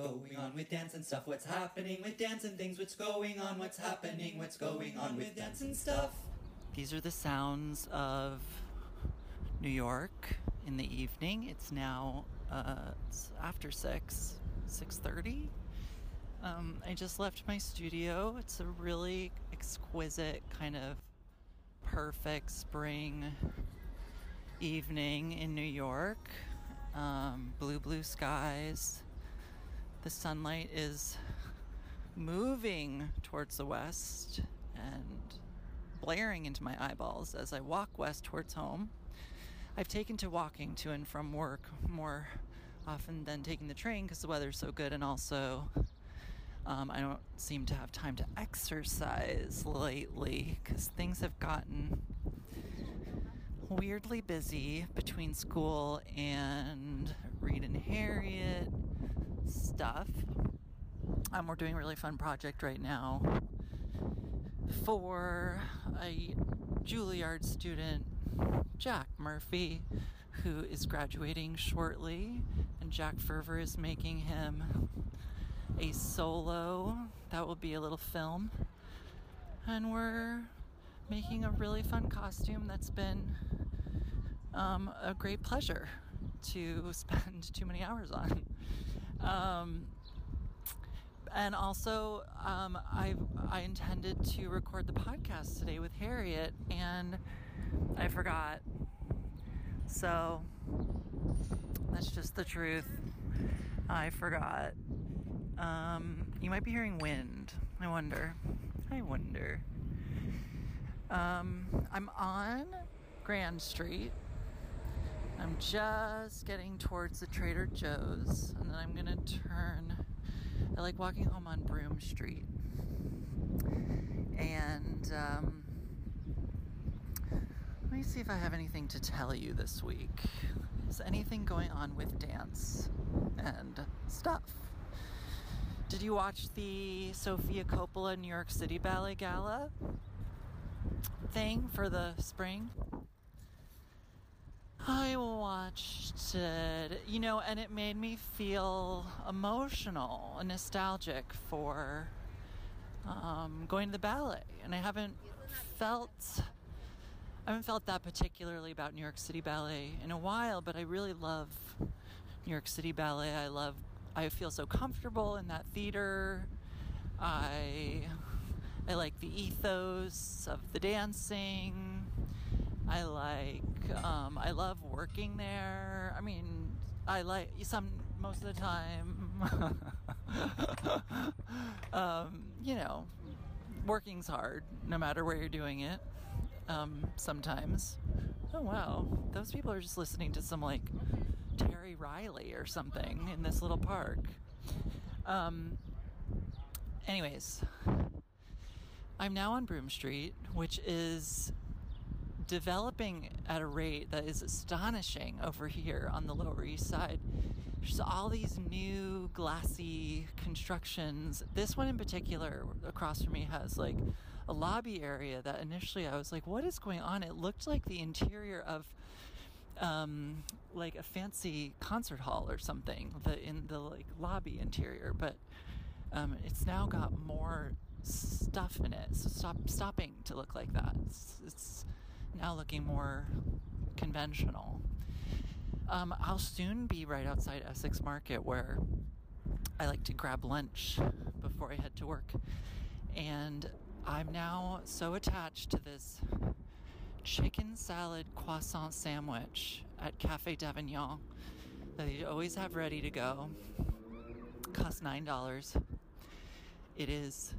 going on with dance and stuff? What's happening with dance and things? What's going on? What's happening? What's going on with dance and stuff? These are the sounds of New York in the evening. It's now uh, it's after six, six thirty. Um, I just left my studio. It's a really exquisite kind of perfect spring evening in New York. Um, blue, blue skies. The sunlight is moving towards the west and blaring into my eyeballs as I walk west towards home. I've taken to walking to and from work more often than taking the train because the weather's so good, and also um, I don't seem to have time to exercise lately because things have gotten weirdly busy between school and Reid and Harriet stuff. Um, we're doing a really fun project right now for a Juilliard student, Jack Murphy, who is graduating shortly, and Jack Ferver is making him a solo. That will be a little film. And we're making a really fun costume that's been um, a great pleasure to spend too many hours on. Um, and also, um, I I intended to record the podcast today with Harriet, and I forgot. So that's just the truth. I forgot. Um, you might be hearing wind. I wonder. I wonder. Um, I'm on Grand Street. I'm just getting towards the Trader Joe's, and then I'm gonna turn. I like walking home on Broome Street. And um, let me see if I have anything to tell you this week. Is anything going on with dance and stuff? Did you watch the Sofia Coppola New York City Ballet Gala thing for the spring? I watched it, you know, and it made me feel emotional and nostalgic for um, going to the ballet. And I haven't felt. I haven't felt that particularly about New York City Ballet in a while, but I really love New York City Ballet. I love I feel so comfortable in that theater. I I like the ethos of the dancing. I like um, I love working there. I mean, I like some most of the time. um, you know, working's hard no matter where you're doing it. Um, sometimes. Oh wow, those people are just listening to some like Terry Riley or something in this little park. Um, anyways, I'm now on Broome Street, which is developing at a rate that is astonishing over here on the Lower East Side. There's all these new glassy constructions. This one in particular, across from me, has like a lobby area that initially I was like, what is going on? It looked like the interior of um, like a fancy concert hall or something the in the like lobby interior but um, it's now got more stuff in it so stop stopping to look like that it's, it's now looking more conventional um, I'll soon be right outside Essex Market where I like to grab lunch before I head to work and I'm now so attached to this chicken salad croissant sandwich at Cafe d'Avignon that they always have ready to go. Costs nine dollars. It is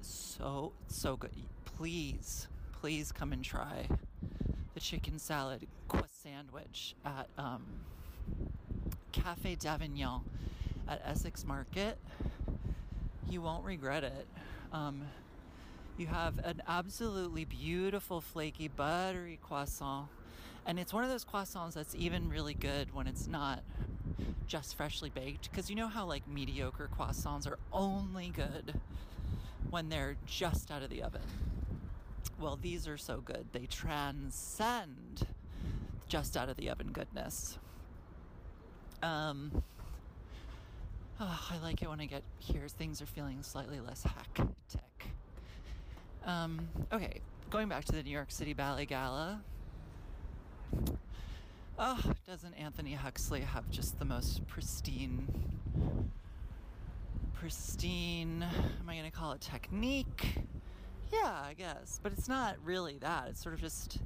so so good. Please, please come and try the chicken salad sandwich at um, Cafe d'Avignon at Essex Market. You won't regret it. Um, you have an absolutely beautiful, flaky, buttery croissant. And it's one of those croissants that's even really good when it's not just freshly baked. Because you know how, like, mediocre croissants are only good when they're just out of the oven. Well, these are so good. They transcend just out of the oven goodness. Um, Oh, I like it when I get here. Things are feeling slightly less hectic. Um, okay, going back to the New York City Ballet Gala. Oh, doesn't Anthony Huxley have just the most pristine, pristine, am I going to call it technique? Yeah, I guess. But it's not really that. It's sort of just,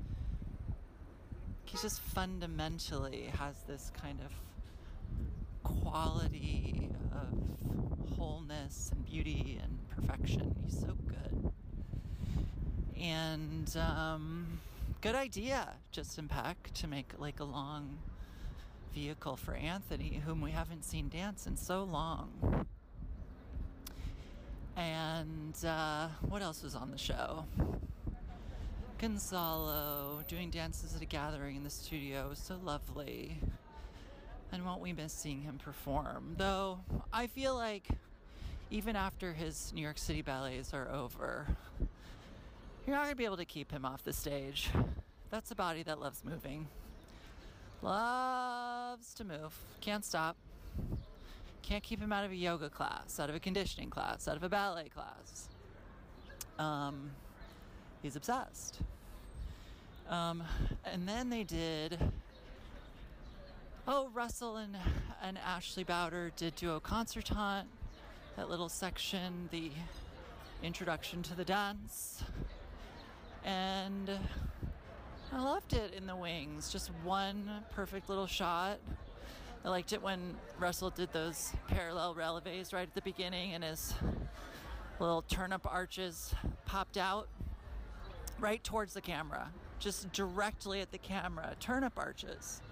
he just fundamentally has this kind of quality of wholeness and beauty and perfection. He's so good. And um, good idea, Justin Peck, to make like a long vehicle for Anthony, whom we haven't seen dance in so long. And uh, what else was on the show? Gonzalo doing dances at a gathering in the studio. So lovely. And won't we miss seeing him perform? Though I feel like even after his New York City ballets are over, you're not to be able to keep him off the stage. That's a body that loves moving. Loves to move. Can't stop. Can't keep him out of a yoga class, out of a conditioning class, out of a ballet class. Um, he's obsessed. Um, and then they did oh, Russell and, and Ashley Bouder did duo concertant, that little section, the introduction to the dance. And I loved it in the wings. Just one perfect little shot. I liked it when Russell did those parallel releves right at the beginning and his little turnip arches popped out right towards the camera, just directly at the camera. Turnip arches.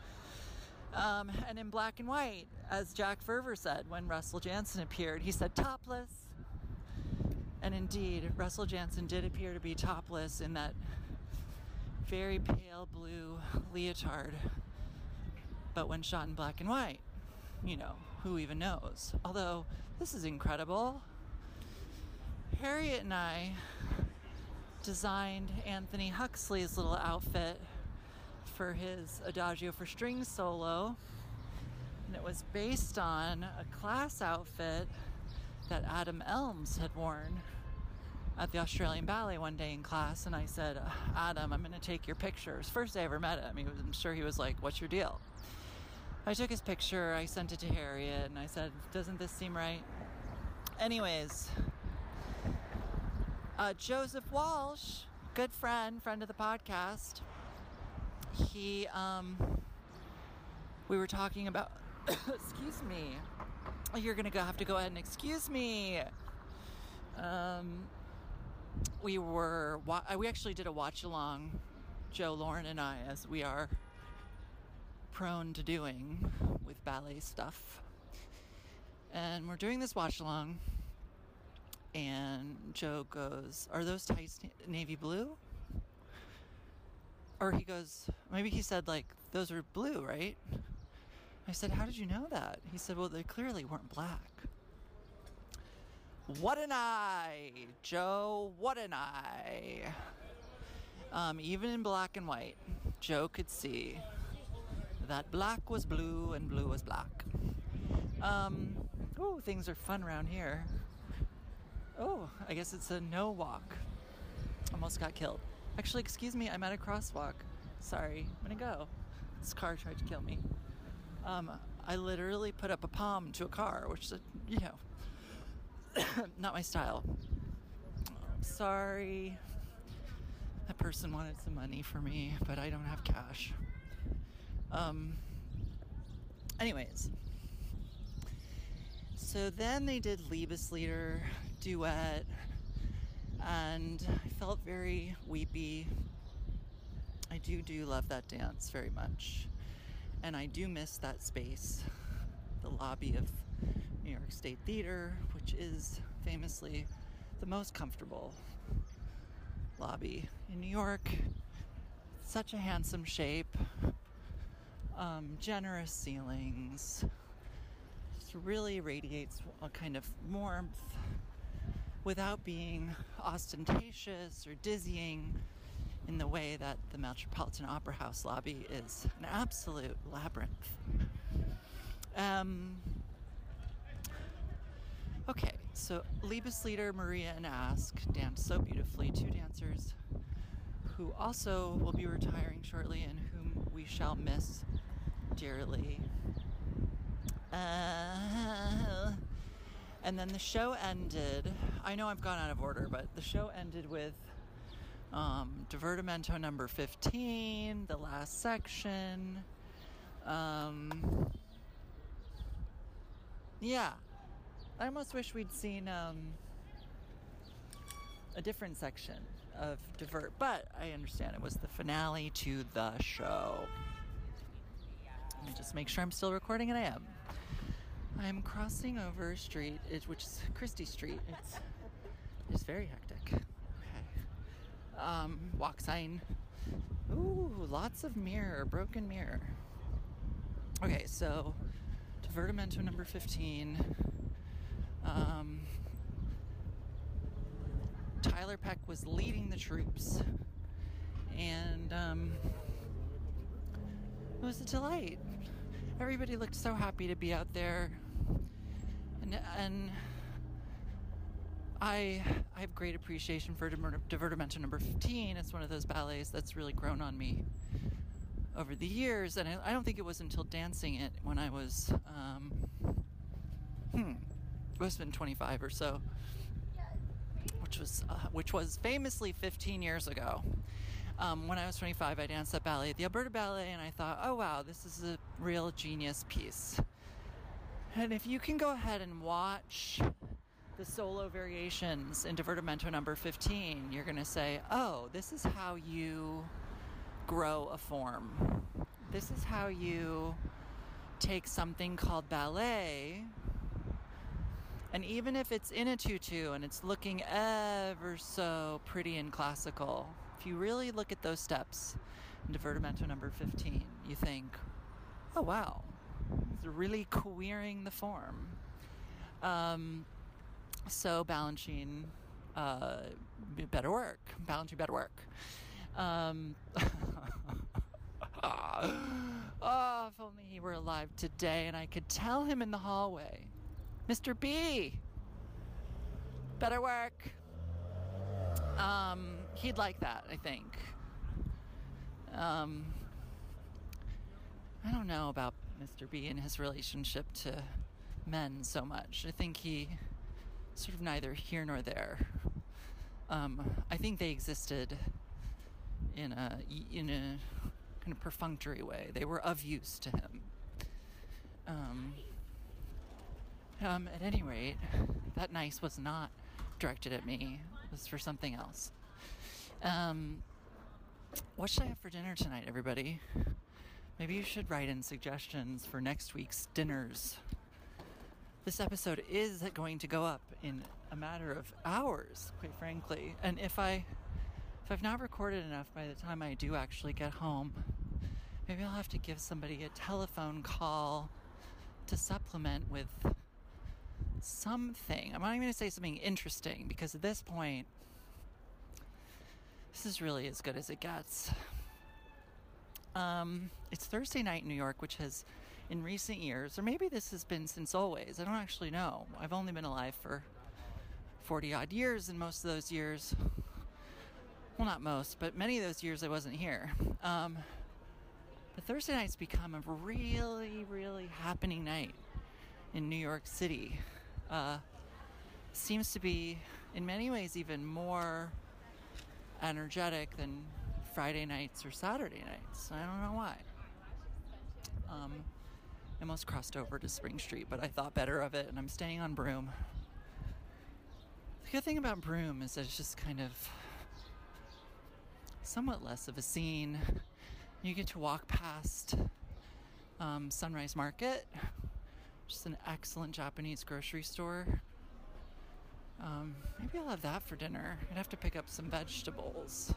Um, and in black and white, as Jack Ferver said when Russell Janzen appeared, he said topless. And indeed, Russell Janzen did appear to be topless in that very pale blue leotard. But when shot in black and white, you know, who even knows? Although, this is incredible. Harriet and I designed Anthony Huxley's little outfit for his Adagio for Strings solo. And it was based on a class outfit that Adam Elmes had worn at the Australian Ballet one day in class. And I said, Adam, I'm going to take your pictures. First day I ever met him, was, I'm sure he was like, What's your deal? I took his picture, I sent it to Harriet, and I said, Doesn't this seem right? Anyways, uh, Joseph Walsh, good friend, friend of the podcast, he um we were talking about excuse me you're gonna go have to go ahead and excuse me um we were we actually did a watch along joe lauren and i as we are prone to doing with ballet stuff and we're doing this watch along and joe goes are those tights navy blue or he goes, maybe he said, like, those are blue, right? I said, how did you know that? He said, well, they clearly weren't black. What an eye, Joe, what an eye. Um, even in black and white, Joe could see that black was blue and blue was black. Um, oh, things are fun around here. Oh, I guess it's a no walk. Almost got killed. Actually, excuse me, I'm at a crosswalk. Sorry, I'm gonna go. This car tried to kill me. Um, I literally put up a palm to a car, which is, you know, not my style. Sorry. That person wanted some money for me, but I don't have cash. Um, anyways, so then they did Liebeslieder duet and I felt very weepy. I do do love that dance very much, and I do miss that space, the lobby of New York State Theater, which is famously the most comfortable lobby in New York. Such a handsome shape, um, generous ceilings, It really radiates a kind of warmth without being ostentatious or dizzying in the way that the Metropolitan Opera House lobby is an absolute labyrinth. Um, Okay, so Liebeslieder, Maria, and Ask dance so beautifully. Two dancers who also will be retiring shortly and whom we shall miss dearly. Uh, and then the show ended. I know I've gone out of order, but the show ended with um, Divertimento number 15, the last section. Um, yeah, I almost wish we'd seen um, a different section of Divert, but I understand it was the finale to the show. Just make sure I'm still recording, and I am. I'm crossing over a street, which is Chrystie Street. It's it's very hectic. Okay. Um, walk sign. Ooh, lots of mirror, broken mirror. Okay, so Divertimento number 15. Um, Tiler Peck was leading the troops, and um, it was a delight. Everybody looked so happy to be out there and and I I have great appreciation for Divertimento number 15. It's one of those ballets that's really grown on me over the years, and I, I don't think it was until dancing it when I was um, hmm, it must have been 25 or so, which was uh, which was famously 15 years ago. Um, when I was 25, I danced at ballet the Alberta Ballet, and I thought, oh wow, this is a real genius piece. And if you can go ahead and watch the solo variations in Divertimento number 15, you're going to say, oh, this is how you grow a form. This is how you take something called ballet, and even if it's in a tutu and it's looking ever so pretty and classical, if you really look at those steps in Divertimento number 15, you think, oh wow, it's really queering the form. Um, so Balanchine uh, better work. Balanchine better work. Um, oh, if only he were alive today and I could tell him in the hallway, Mr. B, better work. Um, he'd like that, I think. Um, I don't know about Mr. B and his relationship to men so much. I think he sort of neither here nor there. Um, I think they existed in a in a kind of perfunctory way. They were of use to him. Um, um, at any rate, that nice was not directed at me. It was for something else. Um, what should I have for dinner tonight, everybody? Maybe you should write in suggestions for next week's dinners. This episode is going to go up in a matter of hours, quite frankly. And if I if I've not recorded enough by the time I do actually get home, maybe I'll have to give somebody a telephone call to supplement with something. I'm not even going to say something interesting because at this point, this is really as good as it gets. Um, it's Thursday night in New York, which has, in recent years, or maybe this has been since always, I don't actually know. I've only been alive for 40 odd years, and most of those years, well, not most, but many of those years I wasn't here. Um, but Thursday night's become a really, really happening night in New York City. Uh, seems to be, in many ways, even more energetic than Friday nights or Saturday nights. I don't know why. Um, I almost crossed over to Spring Street, but I thought better of it, and I'm staying on Broome. The good thing about Broome is that it's just kind of somewhat less of a scene. You get to walk past um, Sunrise Market, which is an excellent Japanese grocery store. Um, maybe I'll have that for dinner. I'd have to pick up some vegetables.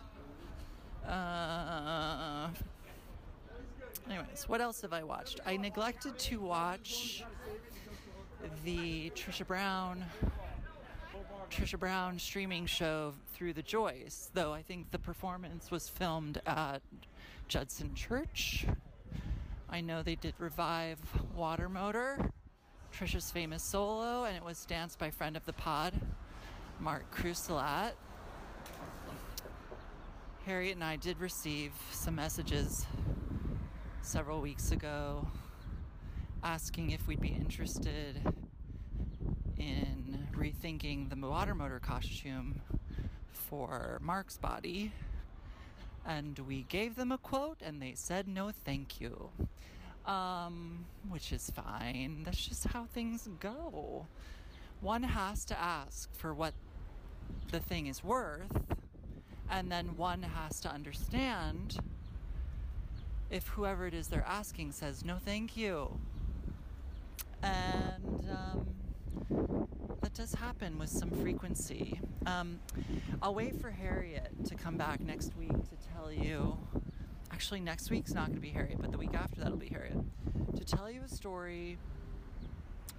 Uh, anyways, what else have I watched? I neglected to watch the Trisha Brown Trisha Brown streaming show through the Joyce, though I think the performance was filmed at Judson Church. I know they did revive Water Motor Trisha's famous solo, and it was danced by friend of the pod, Mark Crousillat. Harriet and I did receive some messages several weeks ago asking if we'd be interested in rethinking the water motor costume for Mark's body. And we gave them a quote and they said no thank you. Um, which is fine. That's just how things go. One has to ask for what the thing is worth, and then one has to understand if whoever it is they're asking says no thank you. And um, that does happen with some frequency. Um, I'll wait for Harriet to come back next week to tell you. Actually, next week's not going to be Harriet, but the week after that'll be Harriet. To tell you a story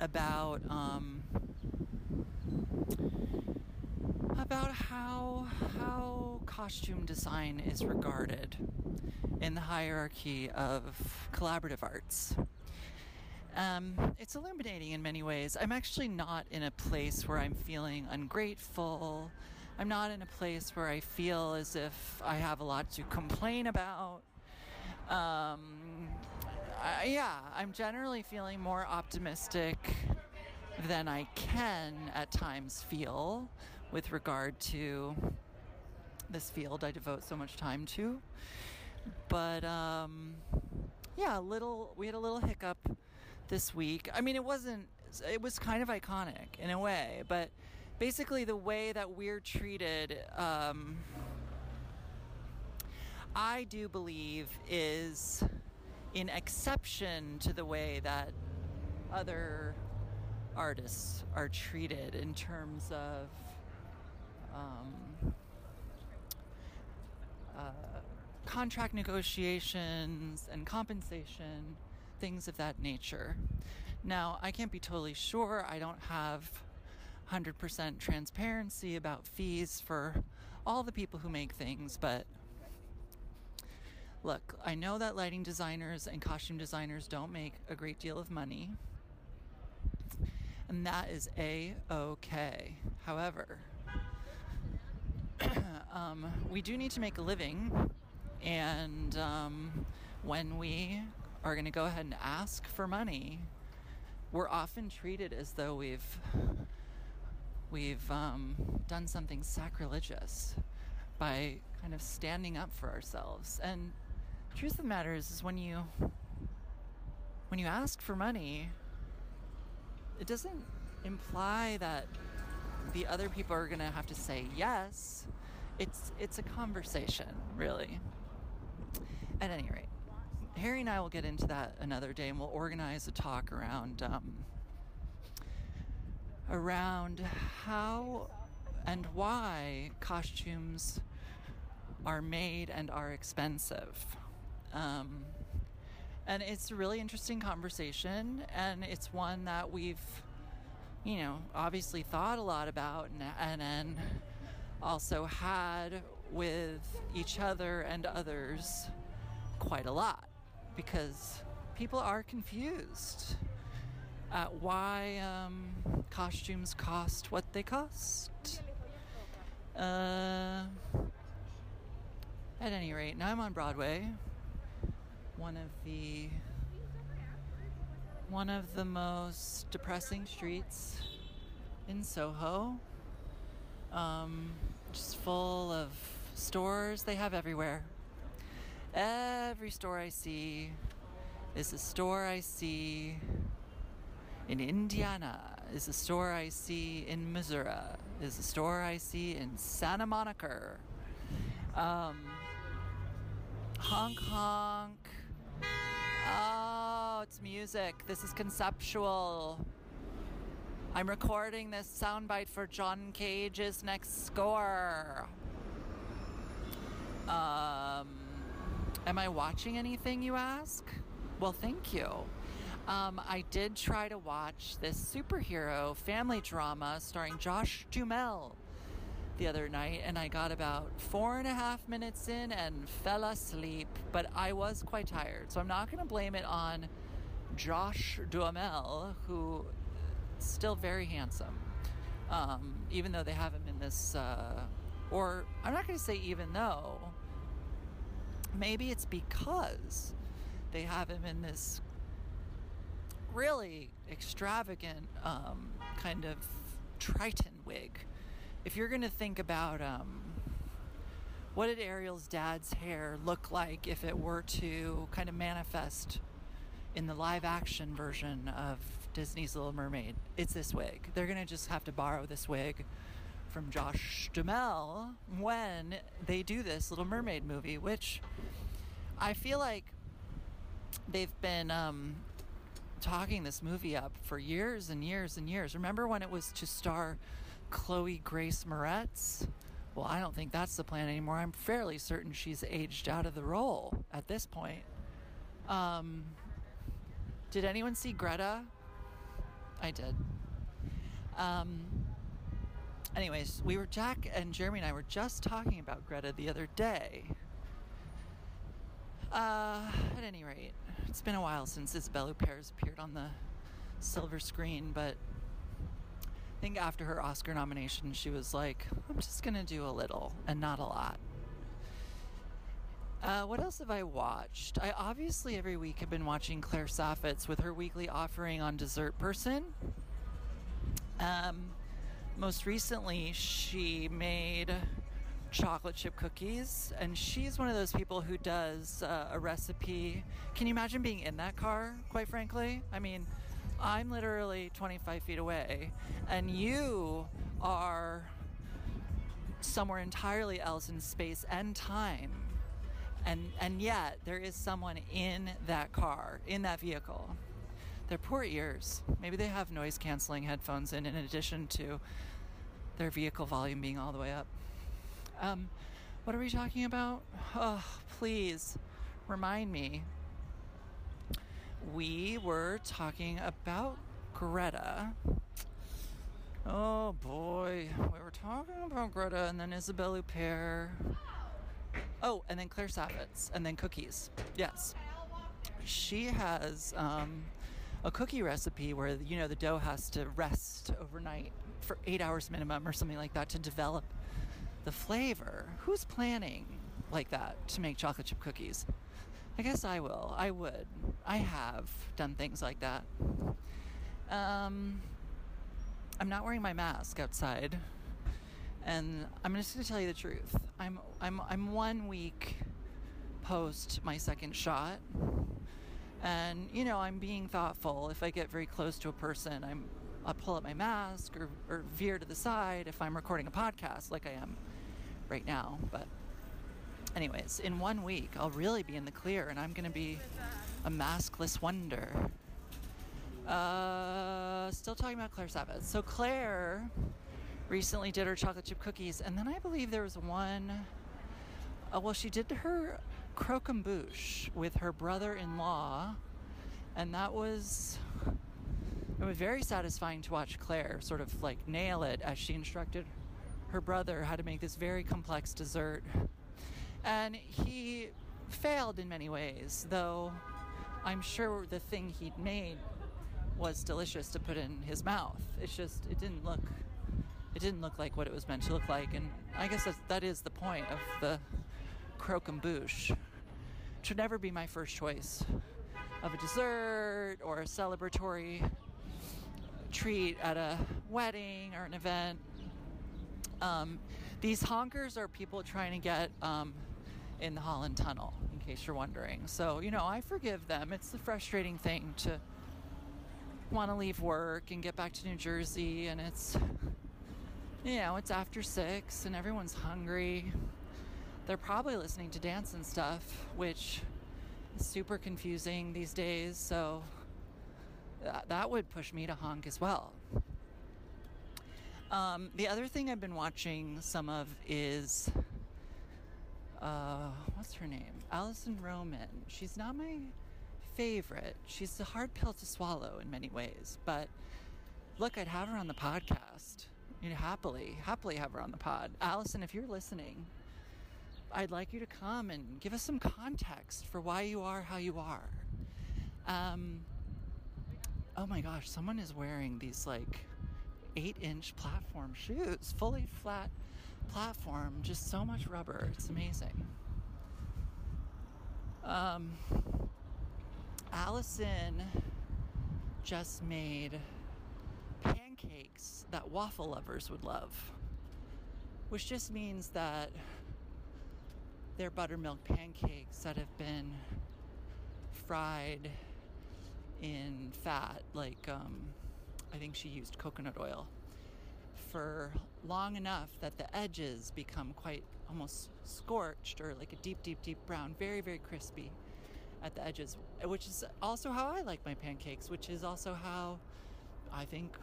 about um, about how how costume design is regarded in the hierarchy of collaborative arts. Um, it's illuminating in many ways. I'm actually not in a place where I'm feeling ungrateful. I'm not in a place where I feel as if I have a lot to complain about. Um, I, yeah, I'm generally feeling more optimistic than I can at times feel with regard to this field I devote so much time to. But um, yeah, a little. We had a little hiccup this week. I mean, it wasn't. It was kind of iconic in a way, but basically the way that we're treated. Um, I do believe is an exception to the way that other artists are treated in terms of um, uh, contract negotiations and compensation, things of that nature. Now, I can't be totally sure. I don't have 100% transparency about fees for all the people who make things, but look, I know that lighting designers and costume designers don't make a great deal of money, and that is a okay. However, um, we do need to make a living, and um, when we are going to go ahead and ask for money, we're often treated as though we've we've um, done something sacrilegious by kind of standing up for ourselves. And truth of the matter is, is when you when you ask for money, it doesn't imply that the other people are going to have to say yes. It's it's a conversation, really. At any rate, Harry and I will get into that another day, and we'll organize a talk around um, around how and why costumes are made and are expensive. Um, and it's a really interesting conversation, and it's one that we've, you know, obviously thought a lot about and, and then also had with each other and others quite a lot because people are confused at why um, costumes cost what they cost. Uh, at any rate, now I'm on Broadway, one of the one of the most depressing streets in Soho. Um, just full of stores they have everywhere. Every store I see is a store I see in Indiana, is a store I see in Missouri, is a store I see in Santa Monica. Um, honk honk. Oh, it's music. This is conceptual. I'm recording this soundbite for John Cage's next score. Um, am I watching anything, you ask? Well, thank you. Um, I did try to watch this superhero family drama starring Josh Duhamel the other night, and I got about four and a half minutes in and fell asleep. But I was quite tired, so I'm not going to blame it on Josh Duhamel, who still very handsome. Um, even though they have him in this, uh, or I'm not going to say even though, maybe it's because they have him in this really extravagant um, kind of Triton wig. If you're going to think about um, what did Ariel's dad's hair look like if it were to kind of manifest in the live action version of Disney's Little Mermaid, it's this wig. They're going to just have to borrow this wig from Josh Duhamel when they do this Little Mermaid movie, which I feel like they've been um, talking this movie up for years and years and years. Remember when it was to star Chloe Grace Moretz? Well, I don't think that's the plan anymore. I'm fairly certain she's aged out of the role at this point. Um, did anyone see Greta? I did. Um, anyways, we were Jack and Jeremy and I were just talking about Greta the other day. Uh, at any rate, it's been a while since Isabelle Huppert appeared on the silver screen, but think after her Oscar nomination, she was like, I'm just gonna do a little and not a lot. Uh, what else have I watched? I obviously every week have been watching Claire Saffitz with her weekly offering on Dessert Person. Um, most recently, she made chocolate chip cookies, and she's one of those people who does uh, a recipe. Can you imagine being in that car, quite frankly? I mean, I'm literally 25 feet away, and you are somewhere entirely else in space and time. And and yet there is someone in that car in that vehicle. Their poor ears. Maybe they have noise canceling headphones in in addition to their vehicle volume being all the way up. Um, what are we talking about? Oh please remind me we were talking about greta oh boy we were talking about greta and then isabelle huppert Oh, and then Claire Saffitz, and then cookies. Yes. She has um, a cookie recipe where, you know, the dough has to rest overnight for eight hours minimum or something like that to develop the flavor. Who's planning like that to make chocolate chip cookies? I guess I will. I would. I have done things like that. Um, I'm not wearing my mask outside and I'm just going to tell you the truth. I'm I'm I'm one week post my second shot, and you know I'm being thoughtful. If I get very close to a person, I'm I'll pull up my mask or, or veer to the side if I'm recording a podcast like I am right now. But anyways, in one week I'll really be in the clear, and I'm going to be a maskless wonder. Uh, still talking about Claire Saffitz. So Claire recently did her chocolate chip cookies, and then I believe there was one. Uh, well, she did her croquembouche with her brother-in-law, and that was it was very satisfying to watch Claire sort of like nail it as she instructed her brother how to make this very complex dessert. And he failed in many ways, though I'm sure the thing he'd made was delicious to put in his mouth. It's just, it didn't look it didn't look like what it was meant to look like. And I guess that's, that is the point of the croquembouche. It should never be my first choice of a dessert or a celebratory treat at a wedding or an event. Um, these honkers are people trying to get um, in the Holland Tunnel, in case you're wondering. So, you know, I forgive them. It's the frustrating thing to want to leave work and get back to New Jersey, and it's you know, it's after six and everyone's hungry. They're probably listening to dance and stuff, which is super confusing these days. So that, would push me to honk as well. Um, the other thing I've been watching some of is uh, what's her name? Alison Roman. She's not my favorite. She's a hard pill to swallow in many ways, but look, I'd have her on the podcast you know, happily, happily have her on the pod. Alison, if you're listening, I'd like you to come and give us some context for why you are how you are. Um, oh my gosh, someone is wearing these like eight inch platform shoes, fully flat platform, just so much rubber. It's amazing. Um, Alison just made pancakes that waffle lovers would love, which just means that they're buttermilk pancakes that have been fried in fat, like um, I think she used coconut oil, for long enough that the edges become quite almost scorched or like a deep, deep, deep brown, very, very crispy at the edges, which is also how I like my pancakes, which is also how I think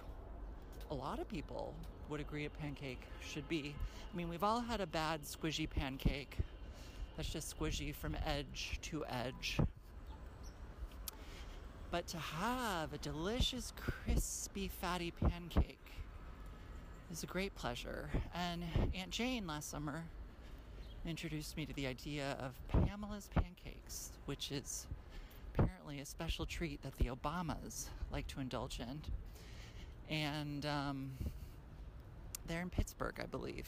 a lot of people would agree a pancake should be. I mean, we've all had a bad squishy pancake that's just squishy from edge to edge. But to have a delicious, crispy, fatty pancake is a great pleasure. And Aunt Jane last summer introduced me to the idea of Pamela's pancakes, which is apparently a special treat that the Obamas like to indulge in. And um, they're in Pittsburgh, I believe.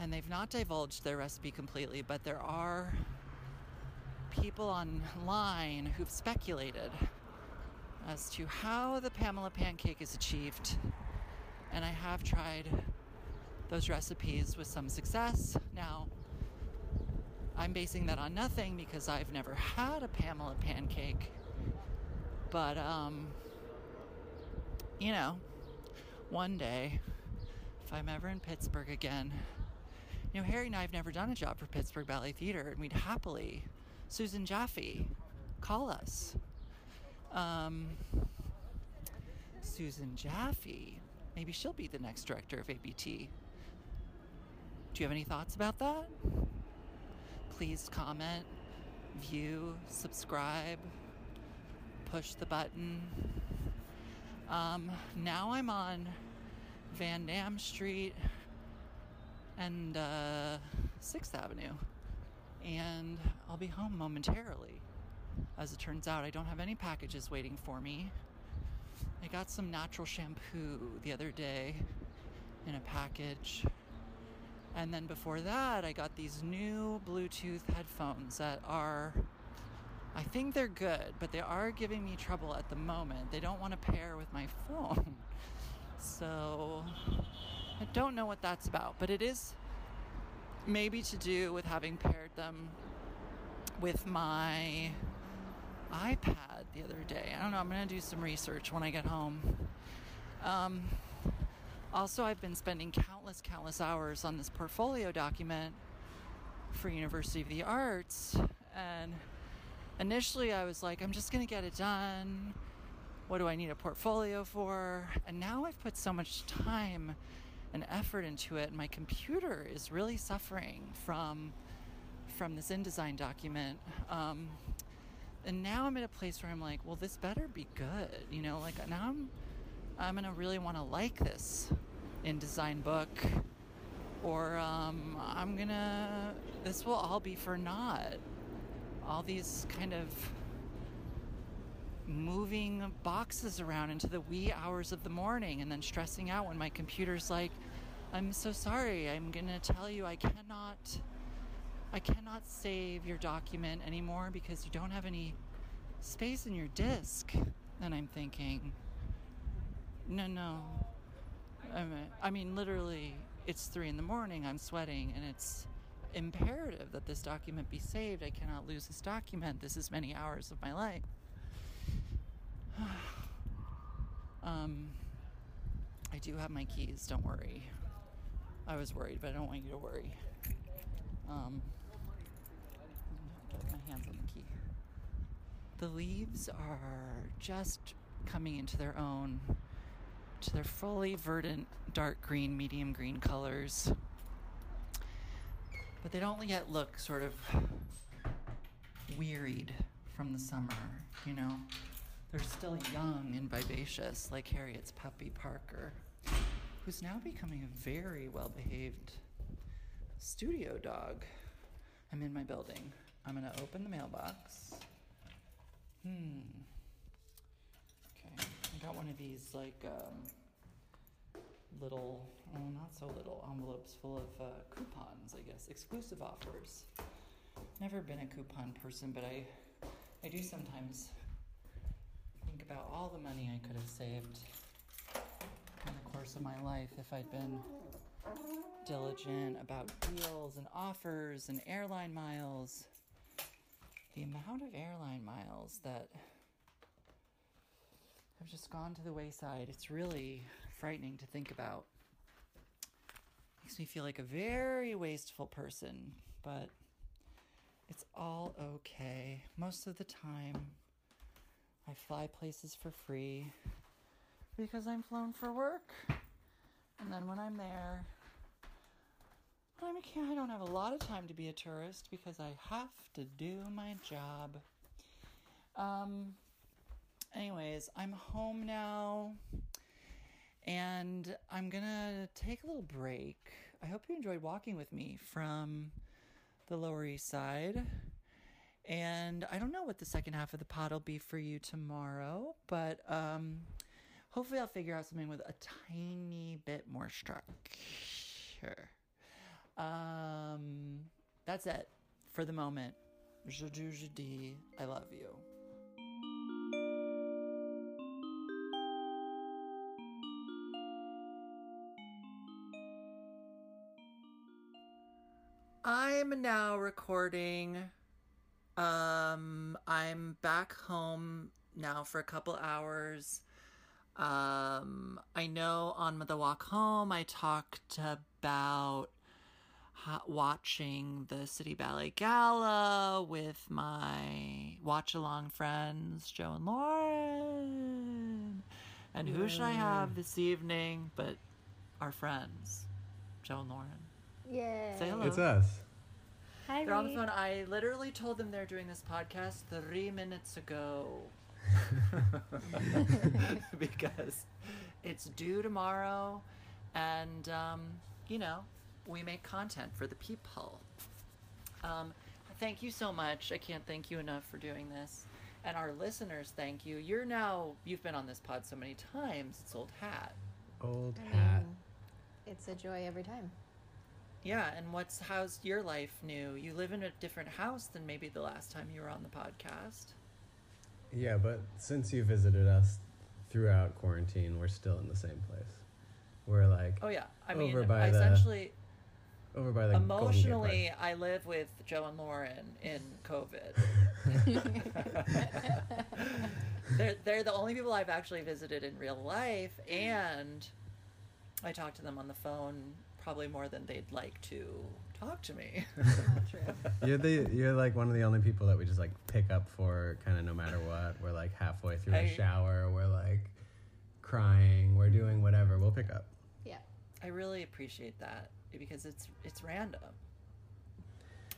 And they've not divulged their recipe completely, but there are people online who've speculated as to how the Pamela pancake is achieved. And I have tried those recipes with some success. Now, I'm basing that on nothing because I've never had a Pamela pancake. But, um, you know, one day, if I'm ever in Pittsburgh again, you know, Harry and I have never done a job for Pittsburgh Ballet Theater, and we'd happily, Susan Jaffe, call us. Um, Susan Jaffe, maybe she'll be the next director of ABT. Do you have any thoughts about that? Please comment, view, subscribe, push the button. Um, now I'm on Van Dam Street and uh, 6th Avenue, and I'll be home momentarily. As it turns out, I don't have any packages waiting for me. I got some natural shampoo the other day in a package and then before that, I got these new Bluetooth headphones that are, I think they're good, but they are giving me trouble at the moment. They don't want to pair with my phone. So I don't know what that's about, but it is maybe to do with having paired them with my iPad the other day. I don't know. I'm going to do some research when I get home. Um, also, I've been spending countless, countless hours on this portfolio document for University of the Arts. And initially, I was like, I'm just going to get it done. What do I need a portfolio for? And now I've put so much time and effort into it. And my computer is really suffering from from this InDesign document. Um, and now I'm at a place where I'm like, well, this better be good. You know, like now I'm I'm gonna really want to like this in design book, or um, I'm gonna. This will all be for naught. All these kind of moving boxes around into the wee hours of the morning, and then stressing out when my computer's like, "I'm so sorry. I'm gonna tell you I cannot." I cannot save your document anymore because you don't have any space in your disk. And I'm thinking, no, no. I mean, literally, it's three in the morning. I'm sweating, and it's imperative that this document be saved. I cannot lose this document. This is many hours of my life. um, I do have my keys. Don't worry. I was worried, but I don't want you to worry. Um, my hands on the key. The leaves are just coming into their own to their fully verdant dark green, medium green colors. But they don't yet look sort of wearied from the summer, you know? They're still young and vivacious, like Harriet's puppy Parker, who's now becoming a very well behaved studio dog. I'm in my building. I'm gonna open the mailbox. Hmm. Okay. I got one of these like um, little, not so little envelopes full of uh, coupons. I guess exclusive offers. Never been a coupon person, but I, I do sometimes think about all the money I could have saved in the course of my life if I'd been diligent about deals and offers and airline miles. The amount of airline miles that have just gone to the wayside, it's really frightening to think about. Makes me feel like a very wasteful person, but it's all okay. Most of the time, I fly places for free because I'm flown for work. And then when I'm there, A, I don't have a lot of time to be a tourist because I have to do my job. Um, anyways, I'm home now and I'm gonna take a little break. I hope you enjoyed walking with me from the Lower East Side. And I don't know what the second half of the pod will be for you tomorrow, but um, hopefully I'll figure out something with a tiny bit more structure. Um, that's it for the moment. Je do, je dis, I love you. I'm now recording. Um, I'm back home now for a couple hours. Um, I know on the walk home I talked about watching the City Ballet Gala with my watch along friends, Joe and Lauren. And who should I have this evening but our friends, Joe and Lauren? Yay. Say hello. It's us. Hi, They're on the phone. I literally told them they're doing this podcast three minutes ago. because it's due tomorrow and um, you know we make content for the people. Um, thank you so much. I can't thank you enough for doing this. And our listeners thank you. You're now you've been on this pod so many times it's old hat. Old I hat. mean, it's a joy every time. yeah and what's how's your life new? You live in a different house than maybe the last time you were on the podcast. Yeah, but since you visited us throughout quarantine, we're still in the same place. We're like oh yeah. I mean Over by the essentially over by the Golden Emotionally, I live with Joe and Lauren in COVID. they're, they're the only people I've actually visited in real life, and I talk to them on the phone probably more than they'd like to talk to me. True. You're the you're like one of the only people that we just like pick up for kind of no matter what. We're like halfway through I- a shower. We're like crying. We're doing whatever. We'll pick up. Yeah. I really appreciate that because it's it's random.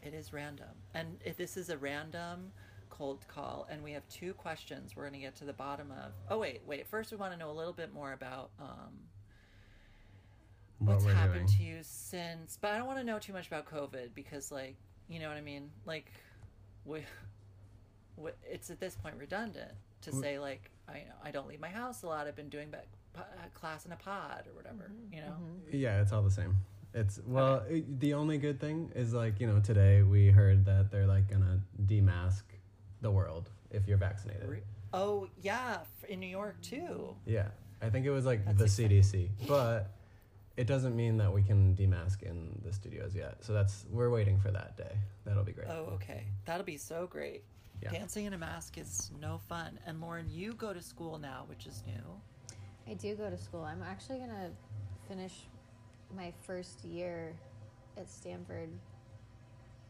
It is random, and if this is a random cold call, and we have two questions we're going to get to the bottom of. Oh wait, wait. First, we want to know a little bit more about um, What what's we're happened doing. to you since. But I don't want to know too much about COVID because, like, you know what I mean. Like, we, we it's at this point redundant to We- say like I I don't leave my house a lot. I've been doing back class in a pod or whatever. You know. Yeah, it's all the same. It's well, it, the only good thing is like you know today we heard that they're like gonna demask the world if you're vaccinated. Re- Oh yeah, in New York too. Yeah, I think it was like That's the exciting. CDC, but it doesn't mean that we can demask in the studios yet. So that's we're waiting for that day. That'll be great. Oh, okay. That'll be so great. Yeah. Dancing in a mask is no fun. And Lauren, you go to school now, which is new. I do go to school. I'm actually going to finish my first year at Stanford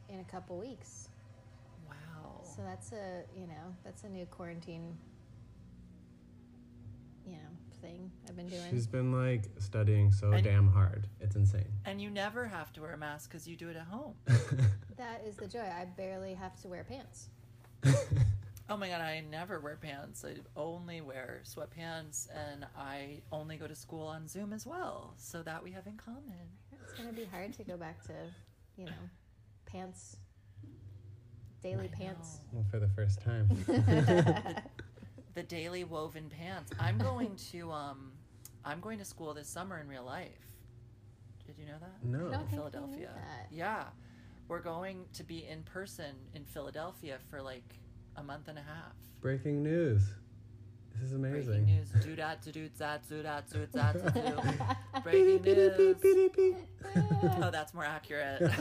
in a couple weeks. Wow. So that's a, you know, that's a new quarantine, you know, thing I've been doing. She's been like studying so And- damn hard. It's insane. and you never have to wear a mask because you do it at home. that is the joy. I barely have to wear pants. oh my god, I never wear pants. I only wear sweatpants, and I only go to school on Zoom as well. So that we have in common. It's going to be hard to go back to, you know, pants, daily I pants. well, for the first time. the daily woven pants. I'm going to um, I'm going to school this summer in real life. Did you know that? No. I don't In think I knew Philadelphia. that. Yeah, we're going to be in person in Philadelphia for like a month and a half. Breaking news. This is amazing. Breaking news. Do that, do do that, do that, do that, do do. Breaking news. Oh, that's more accurate.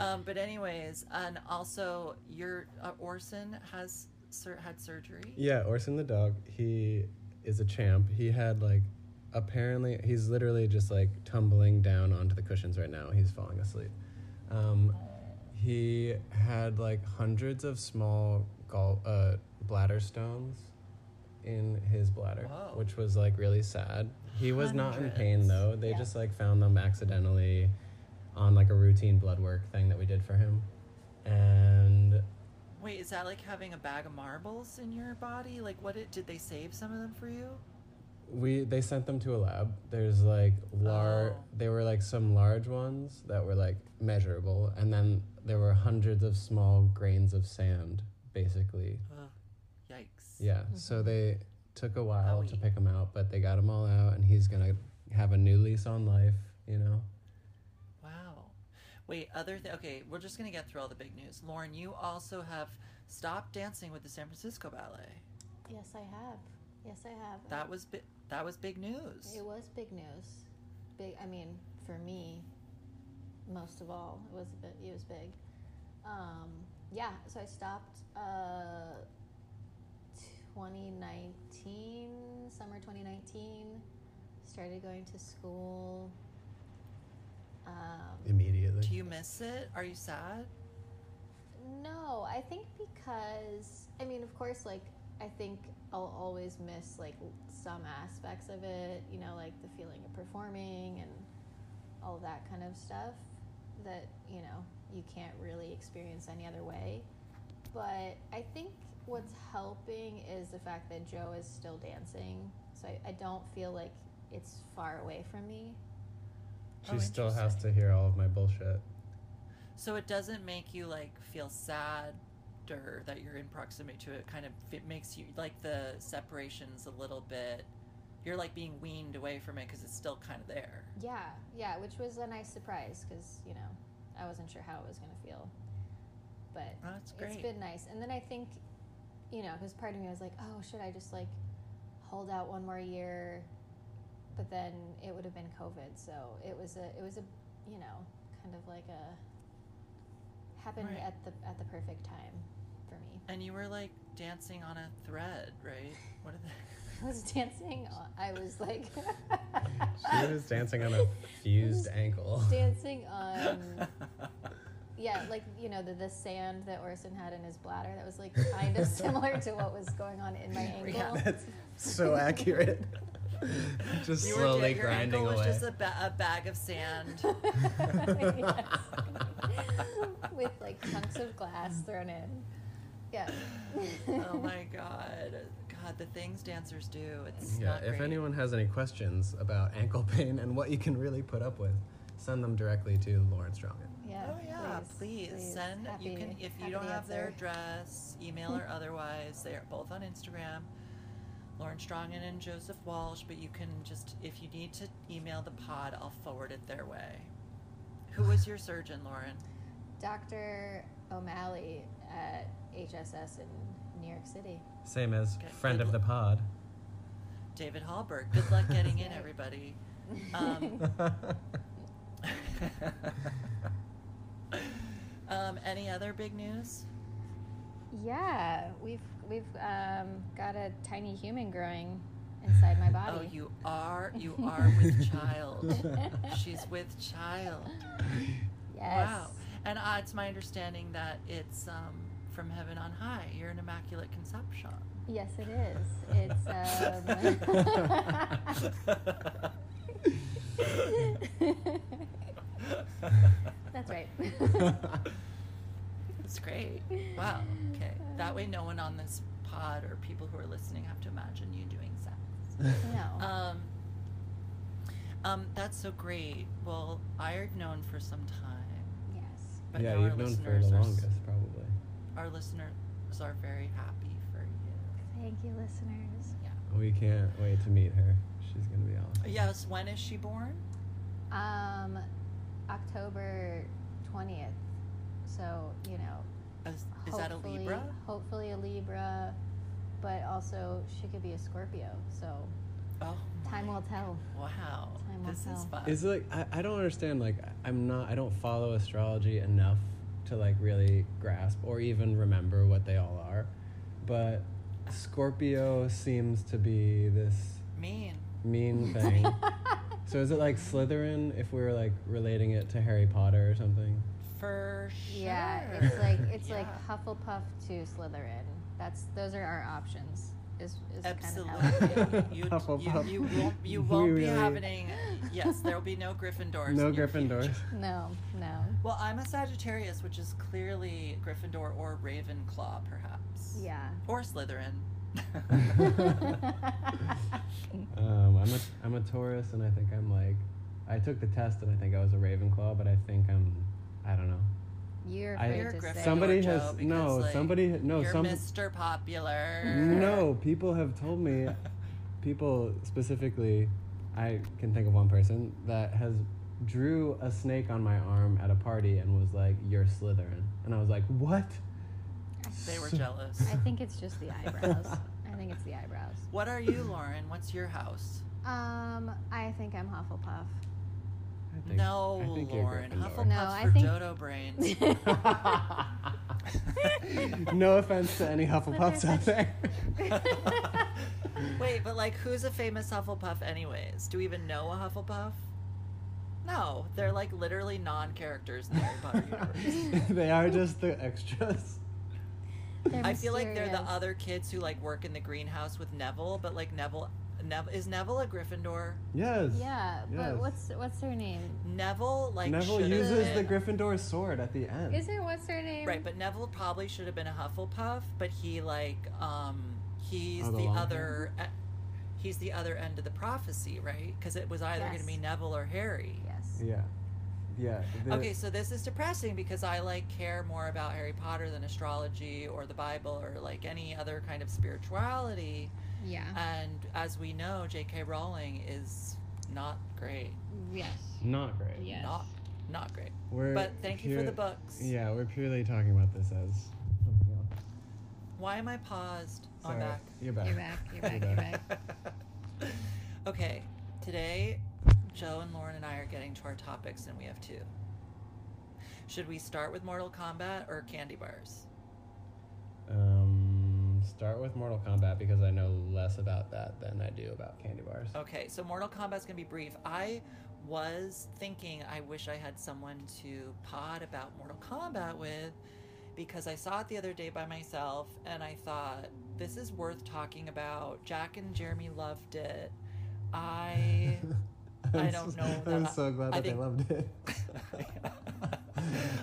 um, but anyways, and also your uh, Orson has sur- had surgery. Yeah, Orson the dog, he is a champ. He had like apparently he's literally just like tumbling down onto the cushions right now. He's falling asleep. Um, he had like hundreds of small gall uh, bladder stones in his bladder, which was like really sad. He was not in pain Hundreds. though. They Yeah. just like found them accidentally on like a routine blood work thing that we did for him. And Wait, is that like having a bag of marbles in your body? Like, what did, did they save some of them for you? We they sent them to a lab. There's like lar Oh. they were like some large ones that were like measurable and then there were hundreds of small grains of sand basically. Ugh, yikes. Yeah. Mm-hmm. So they took a while to pick him out, but they got him all out and he's going to have a new lease on life, you know. Wow. Wait, other th- okay, we're just gonna get through all the big news. Lauren, you also have stopped dancing with the San Francisco Ballet. yes, I have. Yes, I have. That was bi- that was big news. It was big news. Big. I mean, for me, most of all, it was a bit. It was big. Um, yeah. So I stopped. Uh, 2019, summer 2019. Started going to school. Um, Immediately. Do you miss it? Are you sad? No, I think because I mean, of course, like I think I'll always miss like some aspects of it. You know, like the feeling of performing and all that kind of stuff that you know you can't really experience any other way. But I think what's helping is the fact that Joe is still dancing, so I, I don't feel like it's far away from me. Oh, she Oh, still has to hear all of my bullshit. So it doesn't make you like feel sad or that you're in proximity to it. Kind of it makes you like the separations a little bit. You're like being weaned away from it because it's still kind of there. Yeah, yeah, which was a nice surprise because you know I wasn't sure how it was gonna feel, but Oh, it's been nice. And then I think, you know, because part of me was like, oh, should I just like hold out one more year? But then it would have been COVID, so it was a it was a you know kind of like a happened Right. at the at the perfect time for me. And you were like dancing on a thread, right? What are they? I was dancing. on- I was like She was dancing on a fused ankle. dancing on Yeah, like you know the the sand that Orson had in his bladder. That was like kind of similar to what was going on in my ankle. Yeah. That's so accurate. Just You were slowly da- your grinding ankle away. was just a, ba- a bag of sand. With like chunks of glass thrown in. Yeah. oh my god, God, the things dancers do. It's yeah, not if great. anyone has any questions about ankle pain and what you can really put up with, send them directly to Lauren Strongin. Yeah. Oh yeah, please, send. you Happy- can if happy you don't to have their answer. address, email or otherwise. They are both on Instagram. Lauren Strongin and Joseph Walsh, but you can just if you need to email the pod, I'll forward it their way. Who was your surgeon, Lauren? Dr. O'Malley at HSS in New York City. Same as Okay, friend of the pod. David Hallberg. Good luck getting in, everybody. Um, um, any other big news? Yeah, we've we've um, got a tiny human growing inside my body. Oh, you are you are with child. She's with child. Yes. Wow. And uh, it's my understanding that it's um, from heaven on high. You're an immaculate conception. Yes, it is. It's um. That's right. It's great. Wow. Okay. That way, no one on this pod or people who are listening have to imagine you doing sex. no. Um, um, that's so great. Well, I've known for some time, yes. but yeah, now our you've known for listeners the are s- longest, probably. Our listeners are very happy for you. Thank you, listeners. Yeah. We can't wait to meet her. She's gonna be awesome. Yes, when is she born? Um, October twentieth. So you know, Is, is that a hopefully- Libra? Hopefully a Libra, but also she could be a Scorpio. So Oh, time will tell. Wow, Time will this is tell. fun. Is it like I, I don't understand like I'm not I don't follow astrology enough to like really grasp or even remember what they all are. But Scorpio seems to be this mean? mean thing. so is it like Slytherin if we were like relating it to Harry Potter or something? For sure. Yeah, it's like it's like Hufflepuff to Slytherin. That's those are our options. Is is Absolutely. kind of how I you, Hufflepuff. you, you won't, you won't be really- happening. Yes, there will be no Gryffindors. No in your Gryffindors. future. No, no. Well, I'm a Sagittarius, which is clearly Gryffindor or Ravenclaw, perhaps. Yeah. Or Slytherin. Um, I'm a I'm a Taurus and I think I'm like I took the test and I think I was a Ravenclaw, but I think I'm I don't know. You're I- You're to Gryffindor, say. Somebody has because, no. like, somebody no. You're some Mr. Popular. no. People have told me. People specifically, I can think of one person that has drew a snake on my arm at a party and was like, "You're Slytherin," and I was like, "What?" They were jealous. I think it's just the eyebrows. I think it's the eyebrows. What are you, Lauren? What's your house? Um, I think I'm Hufflepuff. I think- no, I think Lauren. Gryffindor. Hufflepuff's No, I for think- dodo brains. no offense to any Hufflepuffs out there. Wait, but like, who's a famous Hufflepuff, anyways? Do we even know a Hufflepuff? No, they're like literally non-characters in the Harry Potter universe. they are just the extras. They're I feel like they're the other kids who like work in the greenhouse with Neville, but like Neville, Nev- is Neville a Gryffindor? Yes. Yeah, Yes. but what's what's her name? Neville like Neville should have uses the Gryffindor sword at the end. Is it what's her name? Right, but Neville probably should have been a Hufflepuff, but he like um he's Oh, the the, other e- he's the other end of the prophecy, right? Because it was either going to be Neville or Harry. Yes. Yeah. Yeah. the- Okay, so this is depressing because I like care more about Harry Potter than astrology or the Bible or like any other kind of spirituality. Yeah. And as we know, J.K. Rowling is not great. yes. Not great. Yes. Not not great. We're But thank you for the books. Yeah, we're purely talking about this as. Why am I paused? I'm Sorry, back. You're back. You're back. You're back. You're You're back. back. okay, today Joe and Lauren and I are getting to our topics, and we have two. Should we start with Mortal Kombat or candy bars? Um, start with Mortal Kombat because I know less about that than I do about candy bars. Okay, so Mortal Kombat's gonna be brief. I was thinking I wish I had someone to pod about Mortal Kombat with because I saw it the other day by myself and I thought this is worth talking about. Jack and Jeremy loved it. I I don't know that I'm I- so glad that they think- loved it.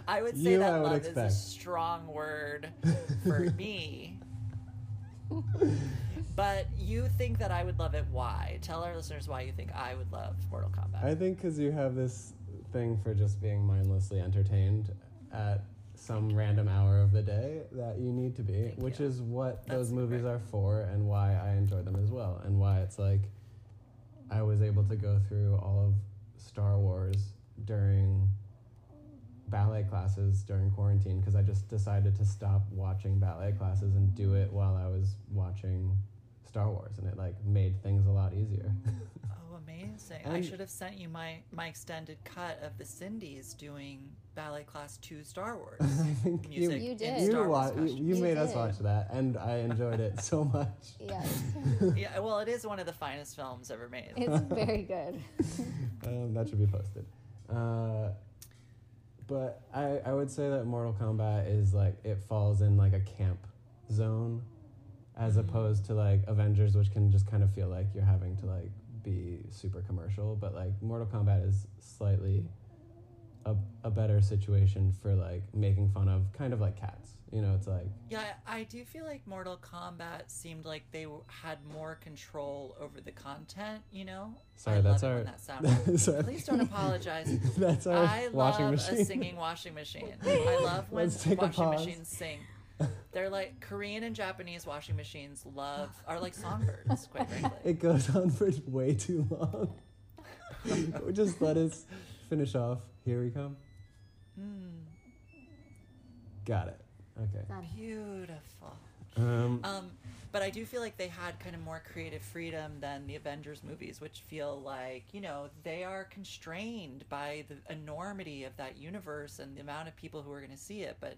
I would say You, that I love is a strong word for me. But you think that I would love it. Why? Tell our listeners why you think I would love Mortal Kombat. I think because you have this thing for just being mindlessly entertained at some random hour of the day that you need to be, Thank which you. is what That's those movies great. are for and why I enjoy them as well, and why it's like I was able to go through all of Star Wars during ballet classes during quarantine because I just decided to stop watching ballet classes and do it while I was watching Star Wars, and it like made things a lot easier. Oh, amazing! I should have sent you my my extended cut of the Cindy's doing ballet class two Star Wars I think music. You in did. You, wa- you, costumes. you You made us did. watch that, and I enjoyed it so much. Yes. yeah, well, it is one of the finest films ever made. It's very good. um, that should be posted. Uh, but I, I would say that Mortal Kombat is like it falls in like a camp zone, as Mhm. opposed to like Avengers, which can just kind of feel like you're having to like be super commercial. But like Mortal Kombat is slightly a, a better situation for like making fun of kind of like cats. You know, it's like Yeah, I do feel like Mortal Kombat seemed like they had more control over the content. You know, sorry, I that's our. that sounds. sorry. Please don't apologize. that's our I washing love machine. a singing washing machine. I love when washing machines sing. They're like Korean and Japanese washing machines love are like songbirds, quite frankly. It goes on for way too long. Just let us finish off. Here we come. Mm, Got it. Okay. Done. beautiful. Um, Um, but I do feel like they had kind of more creative freedom than the Avengers movies, which feel like, you know, they are constrained by the enormity of that universe and the amount of people who are going to see it. But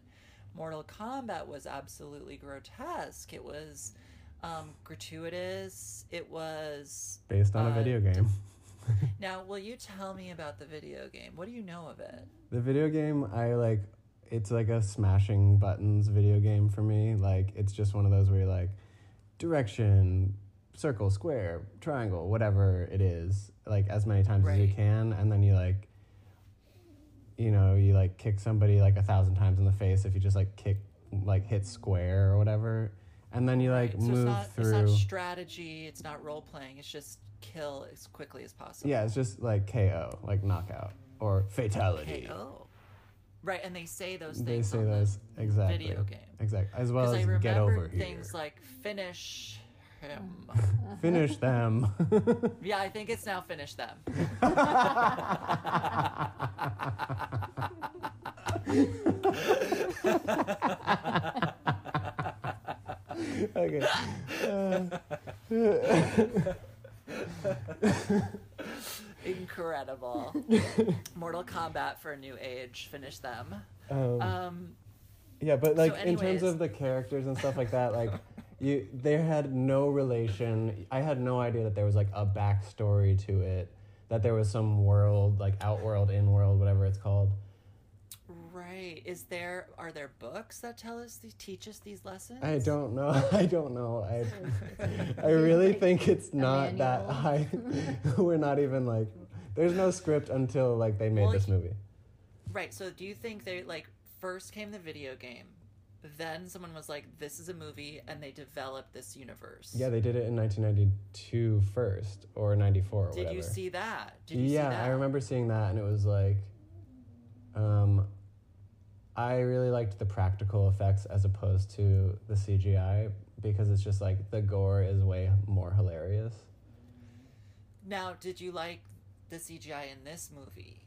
Mortal Kombat was absolutely grotesque. It was um, gratuitous. It was. based on a uh, video game. Now, will you tell me about the video game? What do you know of it? The video game, I like. It's like a smashing buttons video game for me. Like it's just one of those where you're like, direction, circle, square, triangle, whatever it is, like as many times as you can, and then you like, you know, you like kick somebody like a thousand times in the face if you just like kick, like hit square or whatever, and then you like Right, so move it's not, through. It's not strategy. It's not role playing. It's just kill as quickly as possible. yeah, it's just like KO, like knockout or fatality. KO. Right, and they say those things. They say those exactly. video game. Exactly. As well as get over here. things like finish him. Finish them. yeah, I think it's now finish them. okay. Incredible. Mortal Kombat for a new age. Finish them. Um, Um, yeah, but like in terms of the characters and stuff like that, like you, they had no relation. I had no idea that there was like a backstory to it. That there was some world, like outworld, inworld, whatever it's called. Right. Is there are there books that tell us these teach us these lessons? I don't know. I don't know. I, I really think it's not that manual. high. We're not even like. There's no script until like they made Well, this movie. Right. So do you think they like first came the video game, then someone was like, "This is a movie," and they developed this universe? Yeah, they did it in 1992 first or 94 or Did whatever. you see that? Did you yeah, see that? I remember seeing that, and it was like, um, I really liked the practical effects as opposed to the CGI because it's just like the gore is way more hilarious. Now, did you like the CGI in this movie?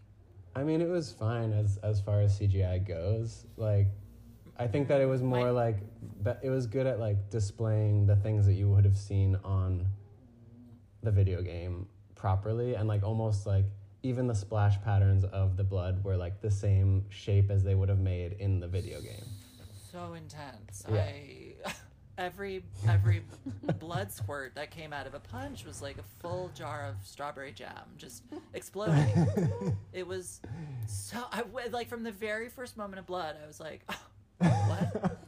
I mean, it was fine as as far as CGI goes. Like, I think that it was more My- like, but it was good at like displaying the things that you would have seen on the video game properly, and like almost like even the splash patterns of the blood were like the same shape as they would have made in the video game. So intense. Yeah. I every every blood squirt that came out of a punch was like a full jar of strawberry jam just exploding. it was so I like from the very first moment of blood, I was like, what?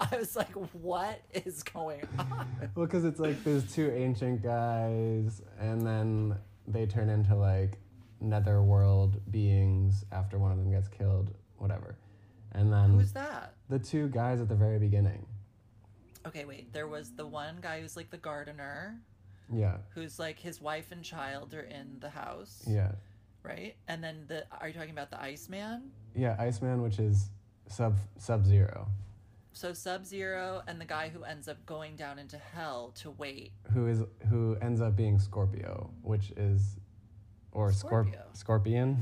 I was like, what is going on? Well, because it's like there's two ancient guys, and then they turn into like netherworld beings after one of them gets killed, whatever. And then Who's that? the two guys at the very beginning. Okay, wait. There was the one guy who's like the gardener, Yeah, who's like his wife and child are in the house, yeah, right? And then the are you talking about the Iceman? yeah. Iceman, which is sub Sub Zero, So Sub Zero and the guy who ends up going down into hell to wait. who is who ends up being Scorpio, which is or Scorp- Scorpio. Scorpion.